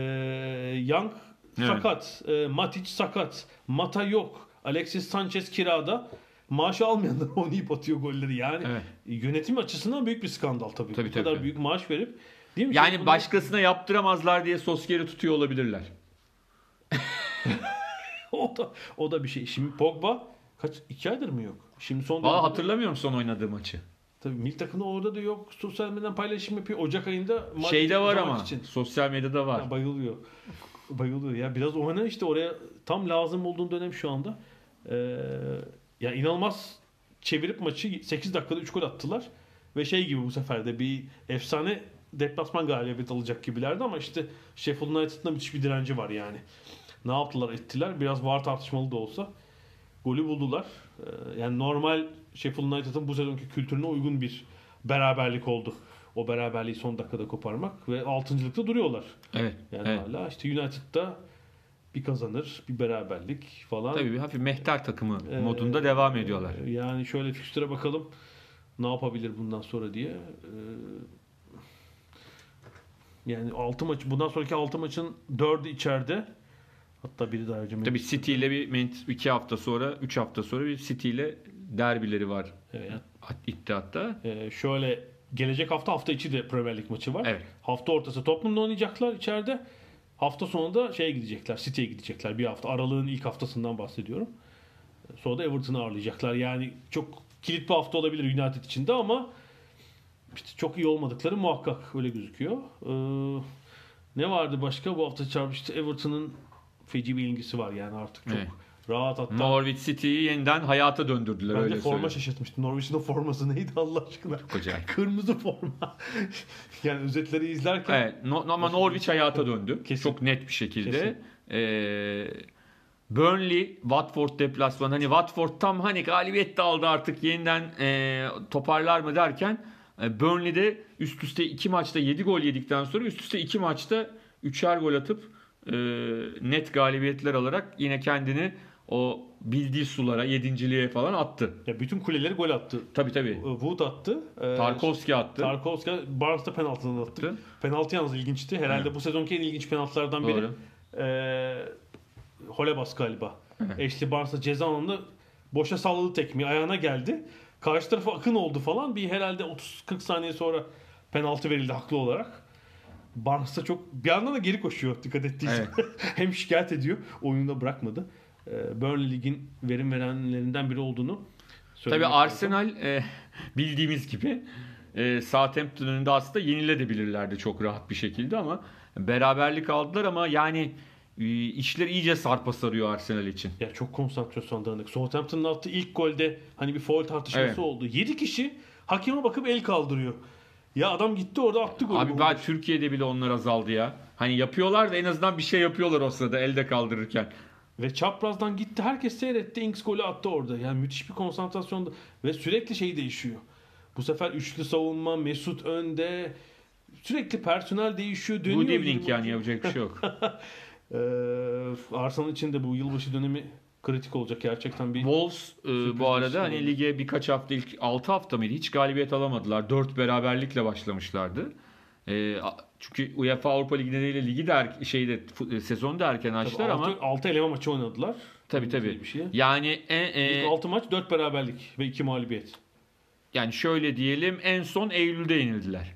Young Evet. sakat. E, Matic sakat. Mata yok. Alexis Sanchez kirada. Maaş almayanlar (laughs) oynayıp atıyor golleri. Yani Evet. yönetim açısından büyük bir skandal tabii. Tabii, Bu tabii, kadar tabii. büyük maaş verip değil mi? Yani Şimdi bunu- başkasına yaptıramazlar diye Solskjaer'i tutuyor olabilirler. (laughs) o da o da bir şey. Şimdi Pogba kaç iki aydır mı yok? Şimdi son dönemde- hatırlamıyorum son oynadığı maçı. Tabii milli takımda orada da yok. Sosyal medyadan paylaşım yapıyor. Ocak ayında Şeyde var ama için. sosyal medyada var. Ya bayılıyor. Bayılıyor. Ya biraz oyna işte oraya tam lazım olduğun dönem şu anda. Ee, ya inanılmaz çevirip maçı 8 dakikada 3 gol attılar. Ve şey gibi bu sefer de bir efsane deplasman galibiyet alacak gibilerdi ama işte Sheffield United'da müthiş bir direnci var yani. Ne yaptılar ettiler. Biraz var tartışmalı da olsa golü buldular. Ee, yani normal Sheffield United'ın bu sezonki kültürüne uygun bir beraberlik oldu. O beraberliği son dakikada koparmak ve altıncılıkta duruyorlar. Evet. Yani evet. hala işte United'da bir kazanır, bir beraberlik falan. Tabii bir hafif mehter takımı Ee, modunda devam ediyorlar. Yani şöyle fikstüre bakalım ne yapabilir bundan sonra diye. Ee, yani 6 maç bundan sonraki 6 maçın 4'ü içeride. Hatta biri daha önce. Tabii City ile bir ment- iki hafta sonra, üç hafta sonra bir City ile derbileri var Evet. iddiatta. Ee, şöyle gelecek hafta hafta içi de Premier Lig maçı var. Evet. Hafta ortası Tottenham'da oynayacaklar içeride. Hafta sonunda şeye gidecekler. City'ye gidecekler bir hafta. Aralığın ilk haftasından bahsediyorum. Sonra da Everton'ı ağırlayacaklar. Yani çok kilit bir hafta olabilir United için de ama işte çok iyi olmadıkları muhakkak öyle gözüküyor. Ee, ne vardı başka? Bu hafta çarpıştı. Everton'ın feci bir ilgisi var yani artık çok Evet. Rahat hatta. Norwich City'yi yeniden hayata döndürdüler ben öyle forma söyleyeyim. şaşırtmıştım. Norwich'in o forması neydi Allah aşkına? Çok acayip. Kırmızı forma. (laughs) yani özetleri izlerken Evet, no- ama Norwich hayata döndü. Kesin. Çok net bir şekilde. Kesin. Ee, Burnley, Watford deplasmanı. Hani Watford tam hani galibiyet de aldı artık yeniden e, toparlar mı derken e, Burnley'de üst üste iki maçta 7 gol yedikten sonra üst üste iki maçta üçer gol atıp e, net galibiyetler alarak yine kendini o bildiği sulara, yedinciliğe falan attı. ya bütün kuleleri gol attı. Tabii tabii. Wood attı. Ee, Tarkovski attı. Tarkovski Barnes da penaltıdan attı. Attı. Penaltı yalnız ilginçti. Herhalde Evet. bu sezonki en ilginç penaltılardan biri. Doğru. Ee, Holebas galiba. Evet. Ashley Barnes'a ceza alanında boşa salladı tekmeyi. Ayağına geldi. Karşı tarafa akın oldu falan. Bir herhalde 30-40 saniye sonra penaltı verildi haklı olarak. Barnes da çok bir yandan da geri koşuyor dikkat ettiysen. (laughs) Hem şikayet ediyor. Oyunda bırakmadı. Ee, Burnley Lig'in verim verenlerinden biri olduğunu Tabii söylemek lazım. Arsenal e, (laughs) bildiğimiz gibi e, Southampton önünde aslında yenilebilirlerdi çok rahat bir şekilde ama beraberlik aldılar ama yani e, işler iyice sarpa sarıyor Arsenal için. Ya çok konsantrasyon dağınık. Southampton'ın attığı ilk golde hani bir foul tartışması Evet. oldu. 7 kişi hakeme bakıp el kaldırıyor. Ya adam gitti orada attı golü. Abi ben Türkiye'de bile onlar azaldı ya. Hani yapıyorlar da en azından bir şey yapıyorlar o sırada elde kaldırırken. Ve çaprazdan gitti. Herkes seyretti. Ings golü attı orada. Yani müthiş bir konsantrasyonda. Ve sürekli şey değişiyor. Bu sefer üçlü savunma, Mesut önde. Sürekli personel değişiyor. Dönüyor. Good evening yani yapacak bir şey yok. (laughs) Ee, Arsenal için de bu yılbaşı dönemi kritik olacak gerçekten bir Wolves e, bu arada hani oldu. lige birkaç hafta ilk 6 hafta mıydı hiç galibiyet alamadılar. 4 beraberlikle başlamışlardı. E, a- çünkü UEFA Avrupa Ligi nedeniyle ligi de er, şeyde e, sezonu da erken açtılar ama 6, 6 eleme maçı oynadılar. tabii tabii. Bir şey. Yani e, İlk 6 maç 4 beraberlik ve 2 mağlubiyet. yani şöyle diyelim en son Eylül'de yenildiler.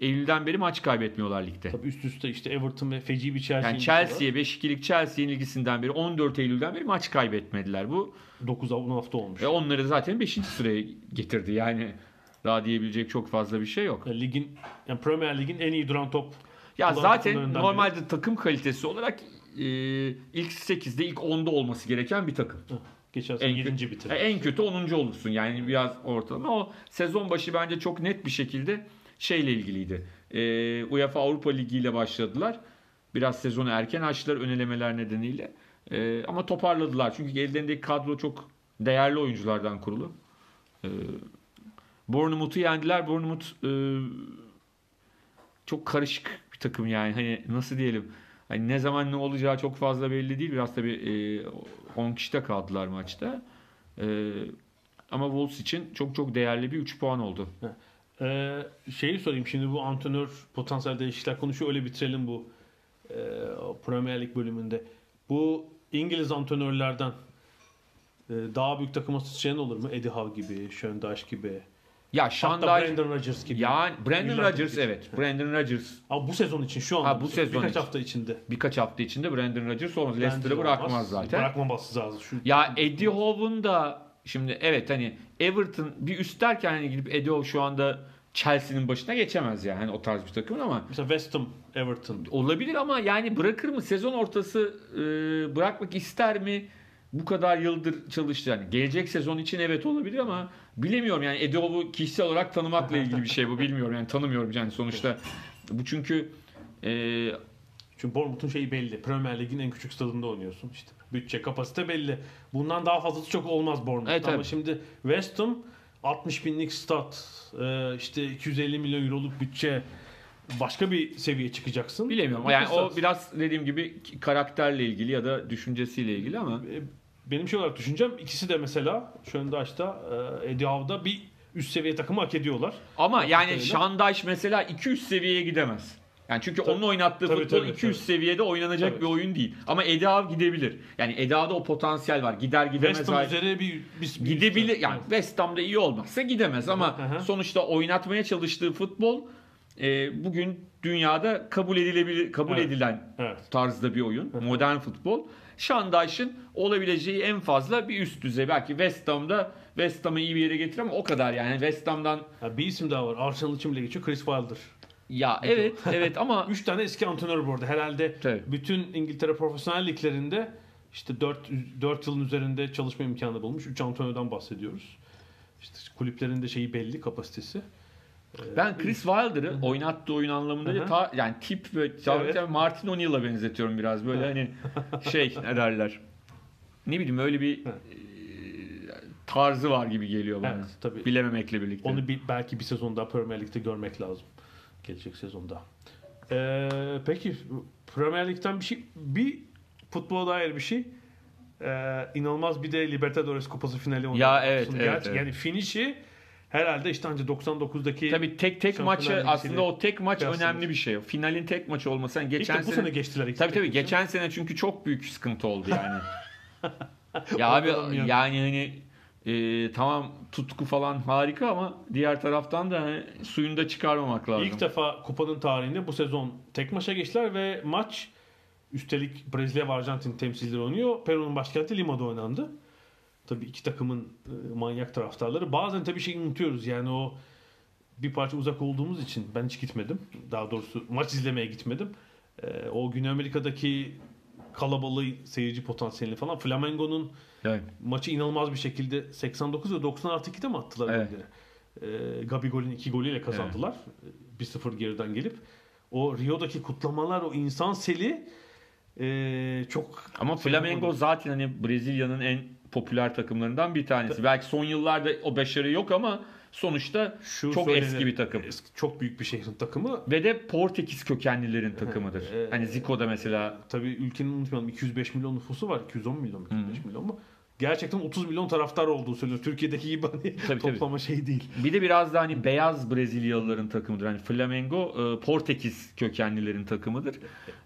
Eylül'den beri maç kaybetmiyorlar ligde. Tabii üst üste işte Everton ve feci bir Chelsea. Yani Chelsea'ye 5-2'lik Chelsea yenilgisinden beri 14 Eylül'den beri maç kaybetmediler. Bu 9 hafta olmuş. ve onları zaten 5. sıraya getirdi. Yani daha diyebilecek çok fazla bir şey yok. Yani ligin yani Premier Lig'in en iyi duran top. Ya zaten normalde takım kalitesi olarak e, ilk 8'de ilk 10'da olması gereken bir takım. Heh, Geçen En sene kötü- 7. bitirdi. E, En kötü 10. olursun yani biraz ortalama. O sezon başı bence çok net bir şekilde şeyle ilgiliydi. E, UEFA Avrupa Ligi ile başladılar. Biraz sezonu erken açtılar önelemeler nedeniyle. E, ama toparladılar. Çünkü ellerindeki kadro çok değerli oyunculardan kurulu. E, Bournemouth'u yendiler. Bournemouth e, çok karışık bir takım yani. Hani nasıl diyelim? Hani ne zaman ne olacağı çok fazla belli değil. Biraz tabii e, 10 kişide kaldılar maçta. E, ama Wolves için çok çok değerli bir 3 puan oldu. Ee, şeyi sorayım şimdi bu antrenör potansiyel değişiklikler konuşuyor öyle bitirelim bu e, Premier Lig bölümünde. Bu İngiliz antrenörlerden e, daha büyük takıma sıçrayan olur mu? Eddie Howe gibi, Schöndash gibi. Ya Hatta Şanday Brandon Rodgers gibi. yani Brandon Rodgers evet. Brandon Rodgers Ama bu sezon için şu an Ha, bu sezon birkaç için. hafta içinde. birkaç hafta içinde Brandon Rodgers olmaz. Leicester'ı bırakmaz olmaz. zaten. Bırakmaması lazım. Şu, Ya Eddie Howe'un da şimdi evet hani Everton bir üst derken hani gidip Eddie Howe şu anda Chelsea'nin başına geçemez yani hani o tarz bir takımın ama mesela West Ham, Everton. olabilir ama yani bırakır mı sezon ortası e, bırakmak ister mi bu kadar yıldır çalıştı yani gelecek sezon için evet olabilir ama bilemiyorum yani Eddie Howe'u kişisel olarak tanımakla ilgili bir şey bu bilmiyorum yani tanımıyorum yani sonuçta bu çünkü e, Çünkü Bournemouth'un şeyi belli. Premier Lig'in en küçük stadında oynuyorsun işte. Bütçe, kapasite belli. Bundan daha fazlası çok olmaz Bournemouth'ta. Evet, Ama tabii. şimdi West Ham 60 binlik stat, e, işte 250 milyon euroluk bütçe başka bir seviye çıkacaksın. bilemiyorum yani o biraz dediğim gibi karakterle ilgili ya da düşüncesiyle ilgili ama E, benim şey olarak düşüncem ikisi de mesela Schöndaş'ta, e, Eddie Howe'da bir üst seviye takımı hak ediyorlar. Ama yani kadarıyla. Şandaş mesela 200 seviyeye gidemez. Yani çünkü Tabii. onun oynattığı Tabii, futbol tabii, 200 tabii. seviyede oynanacak Tabii. bir oyun değil. Ama Edav gidebilir. Yani Eda'da o potansiyel var. Gider gidemez. West Ham üzere bir, bir, bir Gidebilir. üst- Yani Evet. West Ham'da iyi olmazsa gidemez ama hı. sonuçta oynatmaya çalıştığı futbol e, bugün dünyada kabul edilebilir kabul Evet. edilen Evet. tarzda bir oyun. Modern futbol. Şandaş'ın olabileceği en fazla bir üst düzey. Belki West Ham'da West Ham'ı iyi bir yere getirir ama o kadar yani. West Ham'dan Ha, bir isim daha var. Arsenal için bile geçiyor. Chris Wilder. ya evet evet ama (laughs) 3 tane eski antrenör bu arada. Herhalde Tabii. bütün İngiltere profesyonel liglerinde işte 4, 4 yılın üzerinde çalışma imkanı bulmuş. 3 antrenörden bahsediyoruz. İşte kulüplerinde şeyi belli kapasitesi. Ben Chris Wilder'ı oynattığı oyun anlamında Hı hı. da ta, yani tip ve Evet. Martin O'Neill'a benzetiyorum biraz böyle hani (laughs) şey ne derler. Ne bileyim öyle bir Hı. e, tarzı var gibi geliyor bana. Evet tabii. Bilememekle birlikte. Onu bir, belki bir sezon daha Premier Lig'de görmek lazım. Gelecek sezonda. Ee, peki Premier Lig'den bir şey bir futbola dair bir şey. Ee, inanılmaz bir de Libertadores Kupası finali oynadı. Ya evet, evet, gerçi- evet. Yani finişi herhalde işte anca 99'daki Tabii tek tek maçı aslında o tek maç önemli bir şey. Finalin tek maçı İlk geçen de bu sene, sene geçtiler. Tabii tabii geçen sene çünkü çok büyük sıkıntı oldu yani. (laughs) ya abi ya. yani hani e, tamam tutku falan harika ama diğer taraftan da hani suyunu da çıkarmamak lazım. İlk defa kupanın tarihinde bu sezon tek maça geçtiler ve maç üstelik Brezilya ve Arjantin temsilcileri oynuyor. Peru'nun başkenti Lima'da oynandı. Tabii iki takımın e, manyak taraftarları. Bazen tabii şey unutuyoruz yani o bir parça uzak olduğumuz için ben hiç gitmedim. Daha doğrusu maç izlemeye gitmedim. E, o Güney Amerika'daki kalabalığı seyirci potansiyelini falan. Flamengo'nun Evet. maçı inanılmaz bir şekilde 89 ve 90 artı 2'de mi attılar? Evet. Ee, Gabigol'ün iki golüyle kazandılar. 1-0 geriden gelip. O Rio'daki kutlamalar, o insan seli ee, çok Ama Flamengo zaten hani Brezilya'nın en popüler takımlarından bir tanesi. Belki son yıllarda o başarı yok ama sonuçta Şu çok eski bir takım. eski- çok büyük bir şehrin takımı. Ve de Portekiz kökenlilerin takımıdır. Ee, hani Zico'da mesela Tabii ülkenin unutmayalım 205 milyon nüfusu var. 210 milyon mu? 205 milyon mu? Gerçekten 30 milyon taraftar olduğu söyleniyor. Türkiye'deki gibi hani tabii. toplama şey değil. bir de biraz da hani beyaz Brezilyalıların takımıdır. Hani Flamengo e, Portekiz kökenlilerin takımıdır.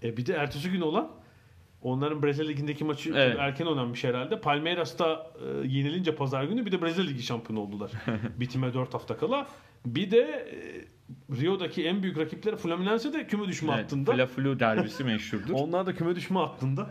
E bir de ertesi gün olan onların Brezilya Ligi'ndeki maçı Evet. erken oynanmış herhalde. Palmeiras'ta e, yenilince pazar günü bir de Brezilya Ligi şampiyonu oldular. (laughs) Bitime 4 hafta kala. Bir de e, Rio'daki en büyük rakipleri Fluminense de küme düşme Evet, hattında. Fla Flu derbisi meşhurdur. (laughs) Onlar da küme düşme hattında.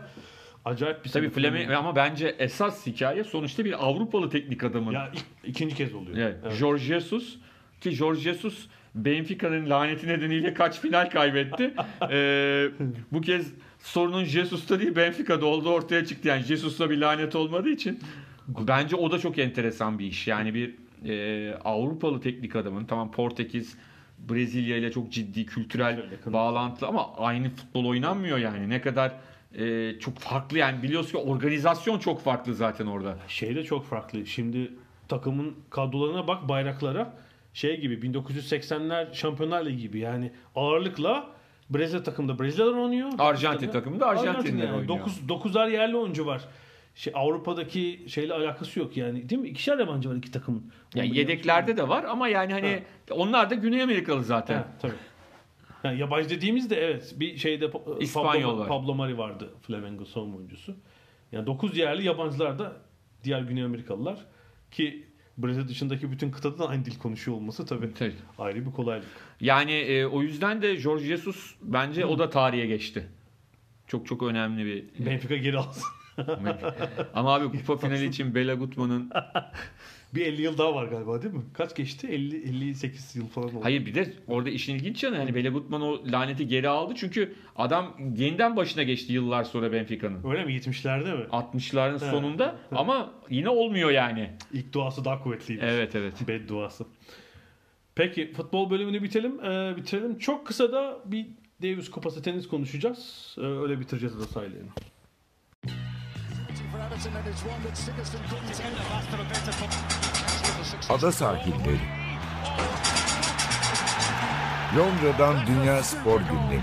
Acayip bir Tabii Flamengo ama bence esas hikaye sonuçta bir Avrupalı teknik adamın. Ya ilk- ikinci kez oluyor. Evet. Evet. Jorge Jesus ki Jorge Jesus Benfica'nın laneti nedeniyle kaç final kaybetti. (laughs) Ee, bu kez sorunun Jesus'ta değil Benfica'da olduğu ortaya çıktı. Yani Jesus'la bir lanet olmadığı için bence o da çok enteresan bir iş. Yani bir e, Avrupalı teknik adamın tamam Portekiz Brezilya ile çok ciddi kültürel yakın. bağlantılı ama aynı futbol oynanmıyor yani. Ne kadar e, çok farklı yani biliyorsun ki organizasyon çok farklı zaten orada. Şey de çok farklı. Şimdi takımın kadrolarına bak bayraklara şey gibi 1980'ler Şampiyonlar Ligi gibi yani ağırlıkla Brezilya takımında Brezilyalılar oynuyor. Arjantin takımında Arjantinler yani. oynuyor. 9 dokuzar yerli oyuncu var. Şey, Avrupa'daki şeyle alakası yok yani. Değil mi? İkişer yabancı var iki takımın. Yani yedeklerde de var ama yani hani onlar da Güney Amerikalı zaten. Ha, tabii. Yani yabancı dediğimizde evet bir şeyde Pa- İspanyol Pablo, var. Pablo Mari vardı Flamengo savunma oyuncusu. Yani 9 yerli yabancılar da diğer Güney Amerikalılar ki Brezilya dışındaki bütün kıtada da aynı dil konuşuyor olması tabii Tabii. ayrı bir kolaylık. Yani e, o yüzden de Jorge Jesus bence o da tarihe geçti. Çok çok önemli bir. Benfica geri alsın. Ama abi kupa finali için Bela Gutman'ın (laughs) bir 50 yıl daha var galiba değil mi? Kaç geçti? 50 58 yıl falan oldu. hayır bir de orada işin ilginç yanı hani Bela Gutman o laneti geri aldı çünkü adam yeniden başına geçti yıllar sonra Benfica'nın. Öyle mi? 70'lerde mi? 60'ların Evet. sonunda ama yine olmuyor yani. İlk duası daha kuvvetliydi. Evet evet. Bedduası. Peki futbol bölümünü bitelim. Ee, bitirelim. Çok kısa da bir Davis Kupası tenis konuşacağız. Ee, öyle bitireceğiz da sayılarını. Ada sahilleri. Londra'dan Dünya Spor Gündemi.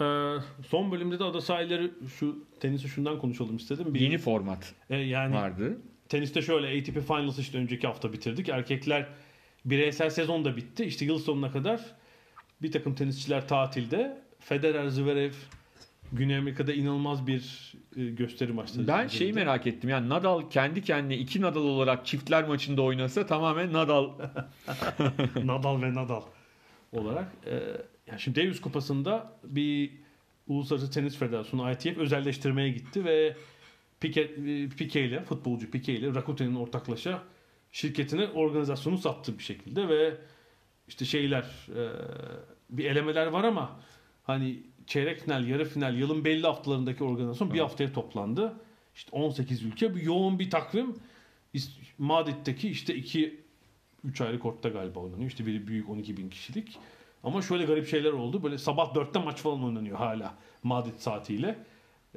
Ee, son bölümde de ada sahilleri şu tenisi şundan konuşalım istedim. Bir, Yeni format e, yani vardı. teniste şöyle ATP Finals işte önceki hafta bitirdik. Erkekler bireysel sezon da bitti. İşte yıl sonuna kadar bir takım tenisçiler tatilde. Federer, Zverev Güney Amerika'da inanılmaz bir e, gösteri maçları. Ben şeyi merak ettim. Yani Nadal kendi kendine iki Nadal olarak çiftler maçında oynasa tamamen Nadal (laughs) Nadal ve Nadal olarak. E, yani şimdi Davis Kupası'nda bir Uluslararası Tenis Federasyonu ITF özelleştirmeye gitti ve Pique, e, Pique ile futbolcu Pique ile Rakuten'in ortaklaşa şirketine organizasyonu sattı bir şekilde ve işte şeyler e, bir elemeler var ama hani çeyrek final, yarı final, yılın belli haftalarındaki organizasyon bir haftaya toplandı. İşte 18 ülke bir yoğun bir takvim. Madrid'deki işte iki 3 ayrı kortta galiba oynanıyor. İşte biri büyük 12 bin kişilik. Ama şöyle garip şeyler oldu. Böyle sabah 4'te maç falan oynanıyor hala Madrid saatiyle.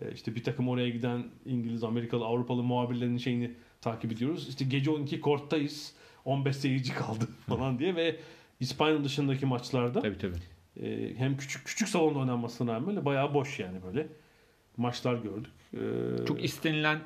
Ee, işte bir takım oraya giden İngiliz, Amerikalı, Avrupalı muhabirlerin şeyini takip ediyoruz. İşte gece 12 korttayız. 15 seyirci kaldı (laughs) falan diye ve İspanya dışındaki maçlarda tabii tabii. e, hem küçük küçük salonda oynanmasına rağmen böyle bayağı boş yani böyle maçlar gördük. Ee, Çok istenilen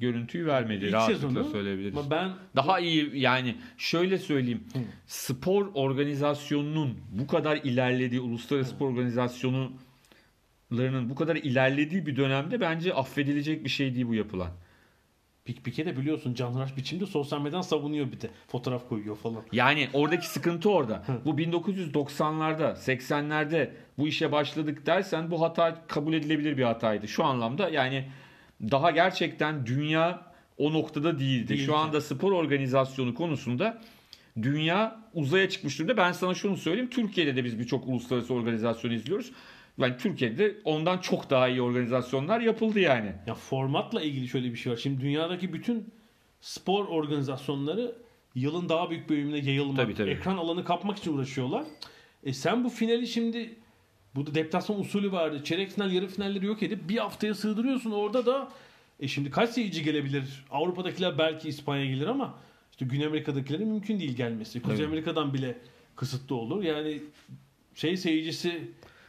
görüntüyü vermedi. İlk Rahatlıkla sezonu- söyleyebiliriz. ama ben Daha iyi yani şöyle söyleyeyim. Hı. Spor organizasyonunun bu kadar ilerlediği, uluslararası spor organizasyonlarının bu kadar ilerlediği bir dönemde bence affedilecek bir şey değil bu yapılan. Pik Pike de biliyorsun canhıraş biçimde sosyal medyadan savunuyor bir de. Fotoğraf koyuyor falan. Yani oradaki sıkıntı orada. Bu 1990'larda, 80'lerde bu işe başladık dersen bu hata kabul edilebilir bir hataydı. Şu anlamda yani daha gerçekten dünya o noktada değildi. Değildi. Şu anda spor organizasyonu konusunda dünya uzaya çıkmış durumda. Ben sana şunu söyleyeyim. Türkiye'de de biz birçok uluslararası organizasyon izliyoruz. Yani Türkiye'de ondan çok daha iyi organizasyonlar yapıldı yani. Ya formatla ilgili şöyle bir şey var. Şimdi dünyadaki bütün spor organizasyonları yılın daha büyük bölümüne yayılmak, Tabii, tabii. ekran alanı kapmak için uğraşıyorlar. E sen bu finali şimdi Bu da deplasman usulü vardı. Çeyrek final, yarı finalleri yok edip bir haftaya sığdırıyorsun. Orada da e şimdi kaç seyirci gelebilir? Avrupa'dakiler belki İspanya gelir ama işte Güney Amerika'dakilerin mümkün değil gelmesi. Kuzey Evet. Amerika'dan bile kısıtlı olur. Yani şey seyircisi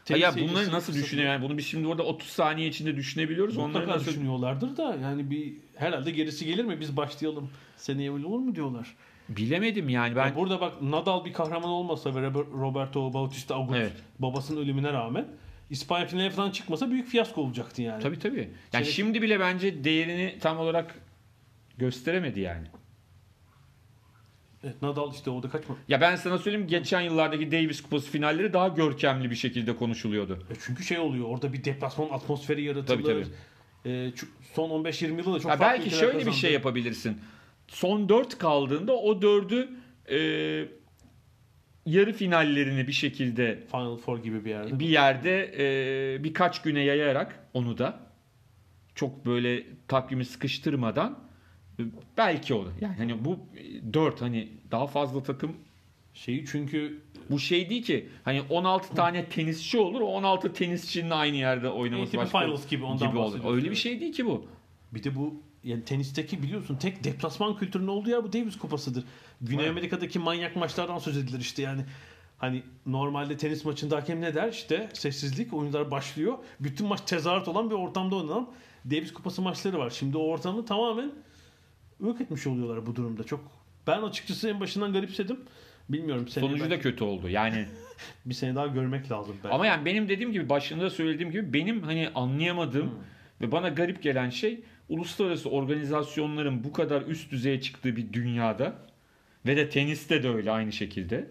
Ha ya bunları nasıl düşünüyor yani bunu biz şimdi orada 30 saniye içinde düşünebiliyoruz. Onları Mutlaka nasıl düşünüyorlardır da yani bir herhalde gerisi gelir mi biz başlayalım seneye öyle olur mu diyorlar. bilemedim yani Ben... ben burada bak Nadal bir kahraman olmasa ve Robert- Roberto Bautista Agut Evet. babasının ölümüne rağmen İspanya finaline falan çıkmasa büyük fiyasko olacaktı yani. tabii tabii. Yani Çeyrek- şimdi bile bence değerini tam olarak gösteremedi yani. Evet, Nadal işte orada kaç mı? Ya ben sana söyleyeyim geçen yıllardaki Davis Kupası finalleri daha görkemli bir şekilde konuşuluyordu. E çünkü şey oluyor orada bir deplasman atmosferi yaratılır. Tabii, E, çu- son 15-20 yılda da çok Ha, farklı belki şöyle bir kazandı. şey yapabilirsin. Son 4 kaldığında o 4'ü e, yarı finallerini bir şekilde Final Four gibi bir yerde. bir yerde e, birkaç güne yayarak onu da çok böyle takvimi sıkıştırmadan e, belki olur. Yani hani bu 4 hani daha fazla takım Şeyi çünkü bu şey değil ki hani 16 tane tenisçi olur o 16 tenisçinin aynı yerde oynaması ATP başka Finals gibi ondan gibi olur. Öyle bir şey değil ki bu. Bir de bu yani tenisteki biliyorsun tek deplasman kültürünün olduğu yer bu Davis Kupası'dır. Güney Evet. Amerika'daki manyak maçlardan söz edilir işte yani. Hani normalde tenis maçında hakem ne der? İşte sessizlik, oyuncular başlıyor. Bütün maç tezahürat olan bir ortamda oynanan Davis Kupası maçları var. Şimdi o ortamı tamamen yok etmiş oluyorlar bu durumda. Çok ben açıkçası en başından garipsedim. Bilmiyorum Sonucu da belki kötü oldu. Yani (laughs) bir sene daha görmek lazım belki. Ama yani benim dediğim gibi başında söylediğim gibi benim hani anlayamadığım Hmm. ve bana garip gelen şey uluslararası organizasyonların bu kadar üst düzeye çıktığı bir dünyada ve de teniste de öyle aynı şekilde.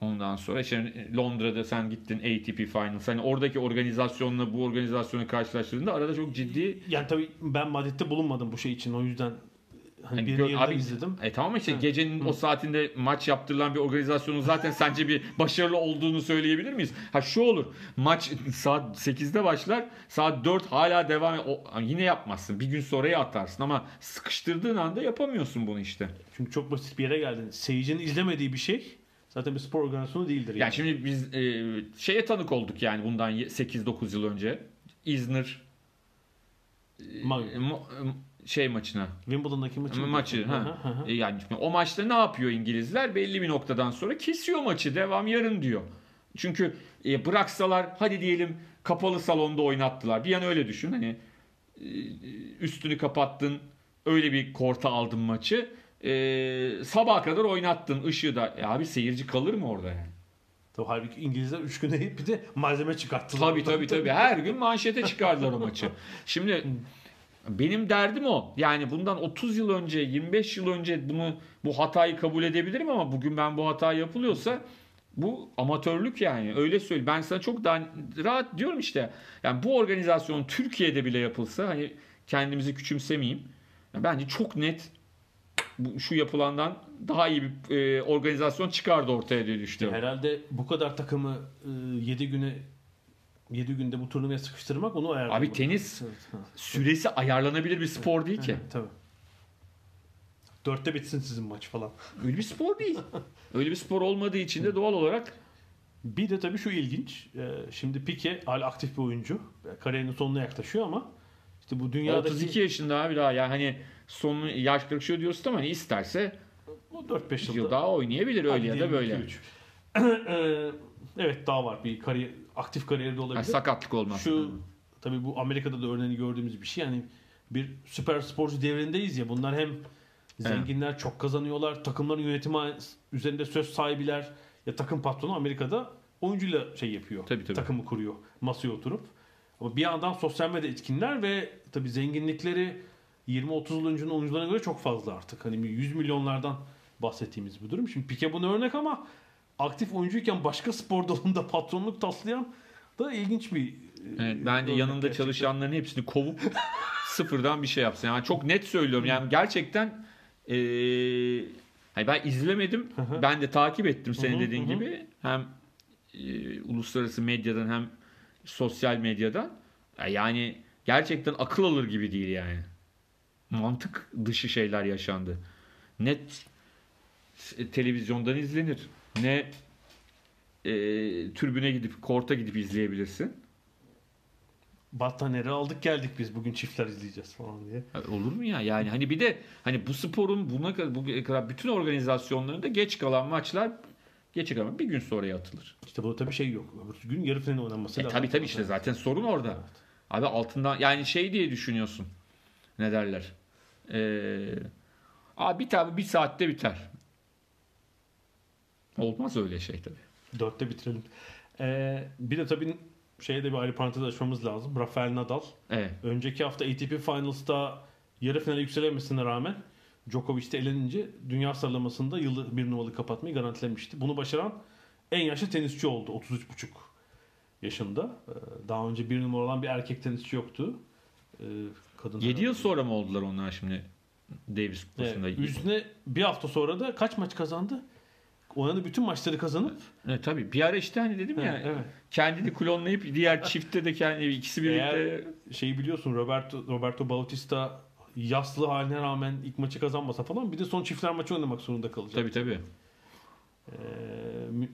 Ondan sonra işte Londra'da sen gittin ATP Finals. Hani oradaki organizasyonla bu organizasyonu karşılaştırdığında arada çok ciddi Yani tabii ben Madrid'de bulunmadım bu şey için. O yüzden hani Hani bir gör- yerden abi- izledim. E tamam işte Hı. gecenin o saatinde maç yaptırılan bir organizasyonun zaten sence bir başarılı olduğunu söyleyebilir miyiz? Ha şu olur. Maç saat 8'de başlar. Saat 4 hala devam o, yine yapmazsın. Bir gün sonraya atarsın ama sıkıştırdığın anda yapamıyorsun bunu işte. Çünkü çok basit bir yere geldin. Seyircinin izlemediği bir şey zaten bir spor organizasyonu değildir. Yani şimdi biz e, şeye tanık olduk yani bundan 8-9 yıl önce. İzmir e, Ma- mo- şey maçına Wimbledon'daki maçı. maçı ha. E, Yani o maçta ne yapıyor İngilizler? Belli bir noktadan sonra kesiyor maçı. Devam yarın diyor. Çünkü e, bıraksalar hadi diyelim kapalı salonda oynattılar. Bir an öyle düşün. Hani e, üstünü kapattın. Öyle bir korta aldın maçı. E, sabaha kadar oynattın ışığı da. E, abi seyirci kalır mı orada yani? Tabii halbuki İngilizler 3 güne (laughs) bir de malzeme çıkarttılar. Tabii tabii tabii. Her gün manşete çıkardılar o maçı. (laughs) Şimdi benim derdim o. Yani bundan 30 yıl önce, 25 yıl önce bunu bu hatayı kabul edebilirim ama bugün ben bu hata yapılıyorsa bu amatörlük yani. Öyle söyle. Ben sana çok daha rahat diyorum işte. Yani bu organizasyon Türkiye'de bile yapılsa hani kendimizi küçümsemeyeyim. Bence çok net şu yapılandan daha iyi bir e, organizasyon çıkardı ortaya diye düşünüyorum. Herhalde bu kadar takımı 7 güne 7 günde bu turnuvaya sıkıştırmak onu ayarlamak. Abi tenis süresi ayarlanabilir bir spor değil ki. Tabii. Dörtte bitsin sizin maç falan. Öyle bir spor değil. Öyle bir spor olmadığı için de doğal olarak Bir de tabii şu ilginç. Ee, Şimdi Pique hala aktif bir oyuncu. Kariyerinin sonuna yaklaşıyor ama işte bu dünyadaki 32 yaşında abi daha yani hani sonu yaş kırışıyor diyorsun ama hani isterse o 4-5 bir yılda yıl daha oynayabilir öyle ya da böyle. 2-3. (clears throat) Ee, evet daha var bir kariyer aktif kariyerde olabilir. Yani sakatlık olmaz. Şu tabii bu Amerika'da da örneğini gördüğümüz bir şey. Yani bir süper sporcu devrindeyiz ya. Bunlar hem zenginler çok kazanıyorlar. Takımların yönetimi üzerinde söz sahibiler. Ya takım patronu Amerika'da oyuncuyla şey yapıyor. Tabii, tabii. Takımı kuruyor. Masaya oturup. Ama bir yandan sosyal medya etkinler ve tabii zenginlikleri 20-30 yıl öncenin oyuncularına göre çok fazla artık. Hani 100 milyonlardan bahsettiğimiz bir durum. Şimdi Pique bunu örnek ama aktif oyuncuyken başka spor dalında (laughs) patronluk taslayan da ilginç bir e, Evet, bence yanında gerçekten. çalışanların hepsini kovup (laughs) sıfırdan bir şey yapsın. Yani çok net söylüyorum. Yani gerçekten hani ben izlemedim. Ben de takip ettim senin dediğin hı hı. gibi. Hem eee, uluslararası medyadan hem sosyal medyadan. Ya Yani gerçekten akıl alır gibi değil yani. Mantık dışı şeyler yaşandı. Net e, televizyondan izlenir. Ne e, tribüne gidip, korta gidip izleyebilirsin. Battaneleri aldık geldik biz bugün çiftler izleyeceğiz falan diye. Ya Olur mu ya? Yani hani bir de hani bu sporun buna kadar, bu bütün organizasyonlarında geç kalan maçlar geç kalan bir gün sonraya atılır. İşte burada tabii şey yok. Öbür gün yarı final oynanması E lazım. tabii tabii işte zaten sorun orada. Abi altından yani şey diye düşünüyorsun. Ne derler? Ee, abi bir tabi bir saatte biter. Olmaz öyle şey tabii. Dörtte bitirelim. Ee, bir de tabii şeye de bir ayrı parantez açmamız lazım. Rafael Nadal. Evet. Önceki hafta ATP Finals'ta yarı finale yükselemesine rağmen Djokovic'te elenince dünya sıralamasında yılı bir numaralı kapatmayı garantilemişti. Bunu başaran en yaşlı tenisçi oldu. 33,5 yaşında. Ee, Daha önce bir numara olan bir erkek tenisçi yoktu. Ee, Kadın 7 yıl sonra mı oldular onlar şimdi Davis kupasında? Evet, üstüne bir hafta sonra da kaç maç kazandı? Oynadığı bütün maçları kazanıp Evet, tabii bir ara işte hani dedim ya evet. kendini klonlayıp diğer çiftte de kendi ikisi birlikte Eğer şeyi biliyorsun Roberto Roberto Bautista yaslı haline rağmen ilk maçı kazanmasa falan bir de son çiftler maçı oynamak zorunda kalacak. tabii tabii. Ee,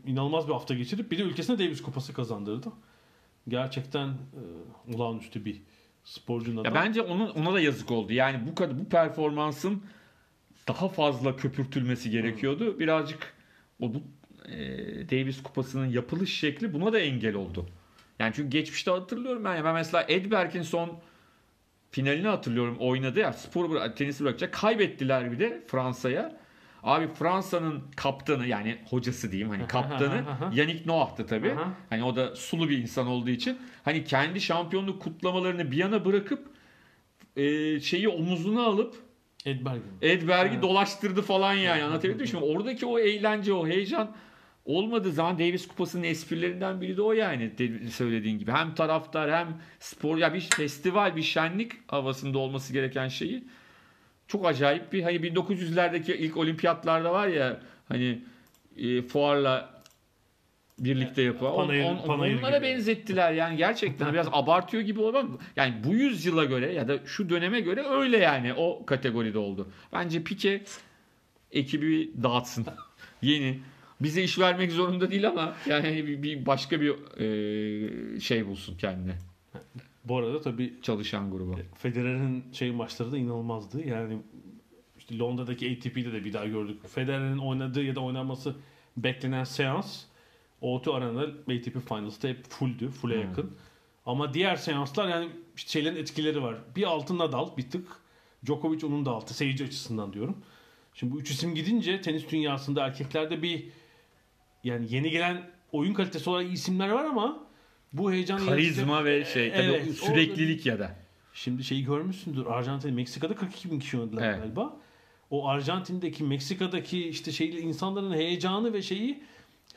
inanılmaz bir hafta geçirip bir de ülkesine Davis Kupası kazandırdı. Gerçekten e, olağanüstü bir sporcunun Ya bence onun ona da yazık oldu. Yani bu kadar bu performansın daha fazla köpürtülmesi gerekiyordu. Birazcık o bu e, Davis kupasının yapılış şekli buna da engel oldu. Yani çünkü geçmişte hatırlıyorum ben ya ben mesela Edberg'in son finalini hatırlıyorum oynadı ya sporu bıra- tenisi bırakacak kaybettiler bir de Fransa'ya. Abi Fransa'nın kaptanı yani hocası diyeyim hani kaptanı. Yannick Noah'tı tabii. Hani o da sulu bir insan olduğu için hani kendi şampiyonluk kutlamalarını bir yana bırakıp e, şeyi omuzuna alıp Edberg'in. Edberg'i Evet. dolaştırdı falan yani anlatabildim mi? Şimdi oradaki o eğlence o heyecan olmadığı zaman Davis Kupası'nın esprilerinden biri de o yani söylediğin gibi. Hem taraftar hem spor ya bir festival bir şenlik havasında olması gereken şeyi çok acayip bir hani 1900'lerdeki ilk olimpiyatlarda var ya hani e, fuarla birlikte yapılan on, Panayır- on- panayır onlara gibi. benzettiler yani gerçekten biraz abartıyor gibi olmam yani bu yüzyıla göre ya da şu döneme göre öyle yani o kategoride oldu. Bence Pike ekibi dağıtsın. (laughs) Yeni. Bize iş vermek zorunda değil ama yani bir, bir başka bir e, şey bulsun kendine. Bu arada tabii Çalışan grubu. Federer'in şey maçları da inanılmazdı. Yani işte Londra'daki ATP'de de bir daha gördük. Federer'in oynadığı ya da oynanması beklenen seans O2 Arena'da ATP Finals'ta hep fulldü. Full'e Hmm. yakın. Ama diğer seanslar yani işte şeylerin etkileri var. Bir altı Nadal bir tık. Djokovic onun da altı. Seyirci açısından diyorum. Şimdi bu üç isim gidince tenis dünyasında erkeklerde bir yani yeni gelen oyun kalitesi olarak iyi isimler var ama bu heyecan Karizma ve şey tabii Evet, o süreklilik ya da. Şimdi şeyi görmüşsündür. Arjantin, Meksika'da 42 bin kişi oynadılar Evet. galiba. O Arjantin'deki, Meksika'daki işte şeyle insanların heyecanı ve şeyi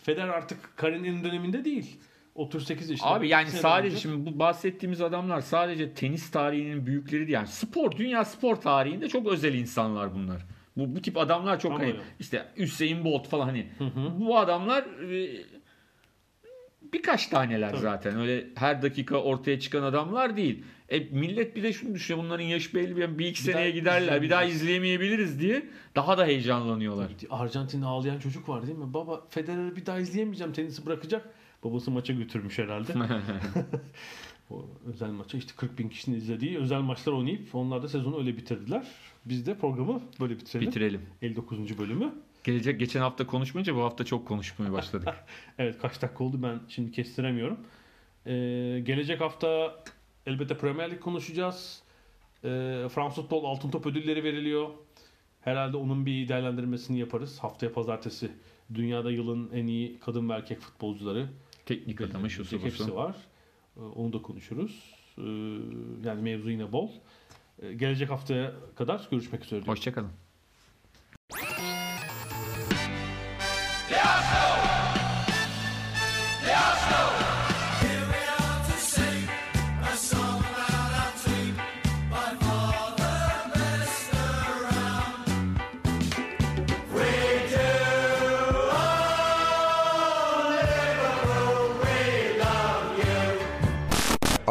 Federer artık kariyerin döneminde değil. 38 yaşında. Abi yani sadece önce. şimdi bu bahsettiğimiz adamlar sadece tenis tarihinin büyükleri değil. Yani spor, dünya spor tarihinde çok özel insanlar bunlar. Bu, bu tip adamlar çok Ama hani öyle. işte Hüseyin Bolt falan hani Hı hı. bu adamlar e, birkaç taneler Tabii. zaten. Öyle her dakika ortaya çıkan adamlar değil. E, millet bir de şunu düşünüyor. Bunların yaşı belli bir, bir iki Bir seneye giderler. Bir daha izleyemeyebiliriz diye daha da heyecanlanıyorlar. Arjantin'de ağlayan çocuk var değil mi? Baba Federer'i bir daha izleyemeyeceğim. Tenisi bırakacak. Babası maça götürmüş herhalde. (laughs) (laughs) o özel maça işte 40 bin kişinin izlediği özel maçlar oynayıp onlar da sezonu öyle bitirdiler. Biz de programı böyle bitirelim. Bitirelim. 59. bölümü. Gelecek geçen hafta konuşmayınca bu hafta çok konuşmaya başladık. (laughs) Evet kaç dakika oldu ben şimdi kestiremiyorum. Ee, gelecek hafta elbette Premier Lig konuşacağız. Ee, Fransız Futbol Altın Top ödülleri veriliyor. Herhalde onun bir değerlendirmesini yaparız. Haftaya pazartesi dünyada yılın en iyi kadın ve erkek futbolcuları. Teknik adamı şu Hepsi sorusu. var. Ee, onu da konuşuruz. Ee, yani mevzu yine bol. Ee, gelecek haftaya kadar görüşmek üzere. Hoşçakalın.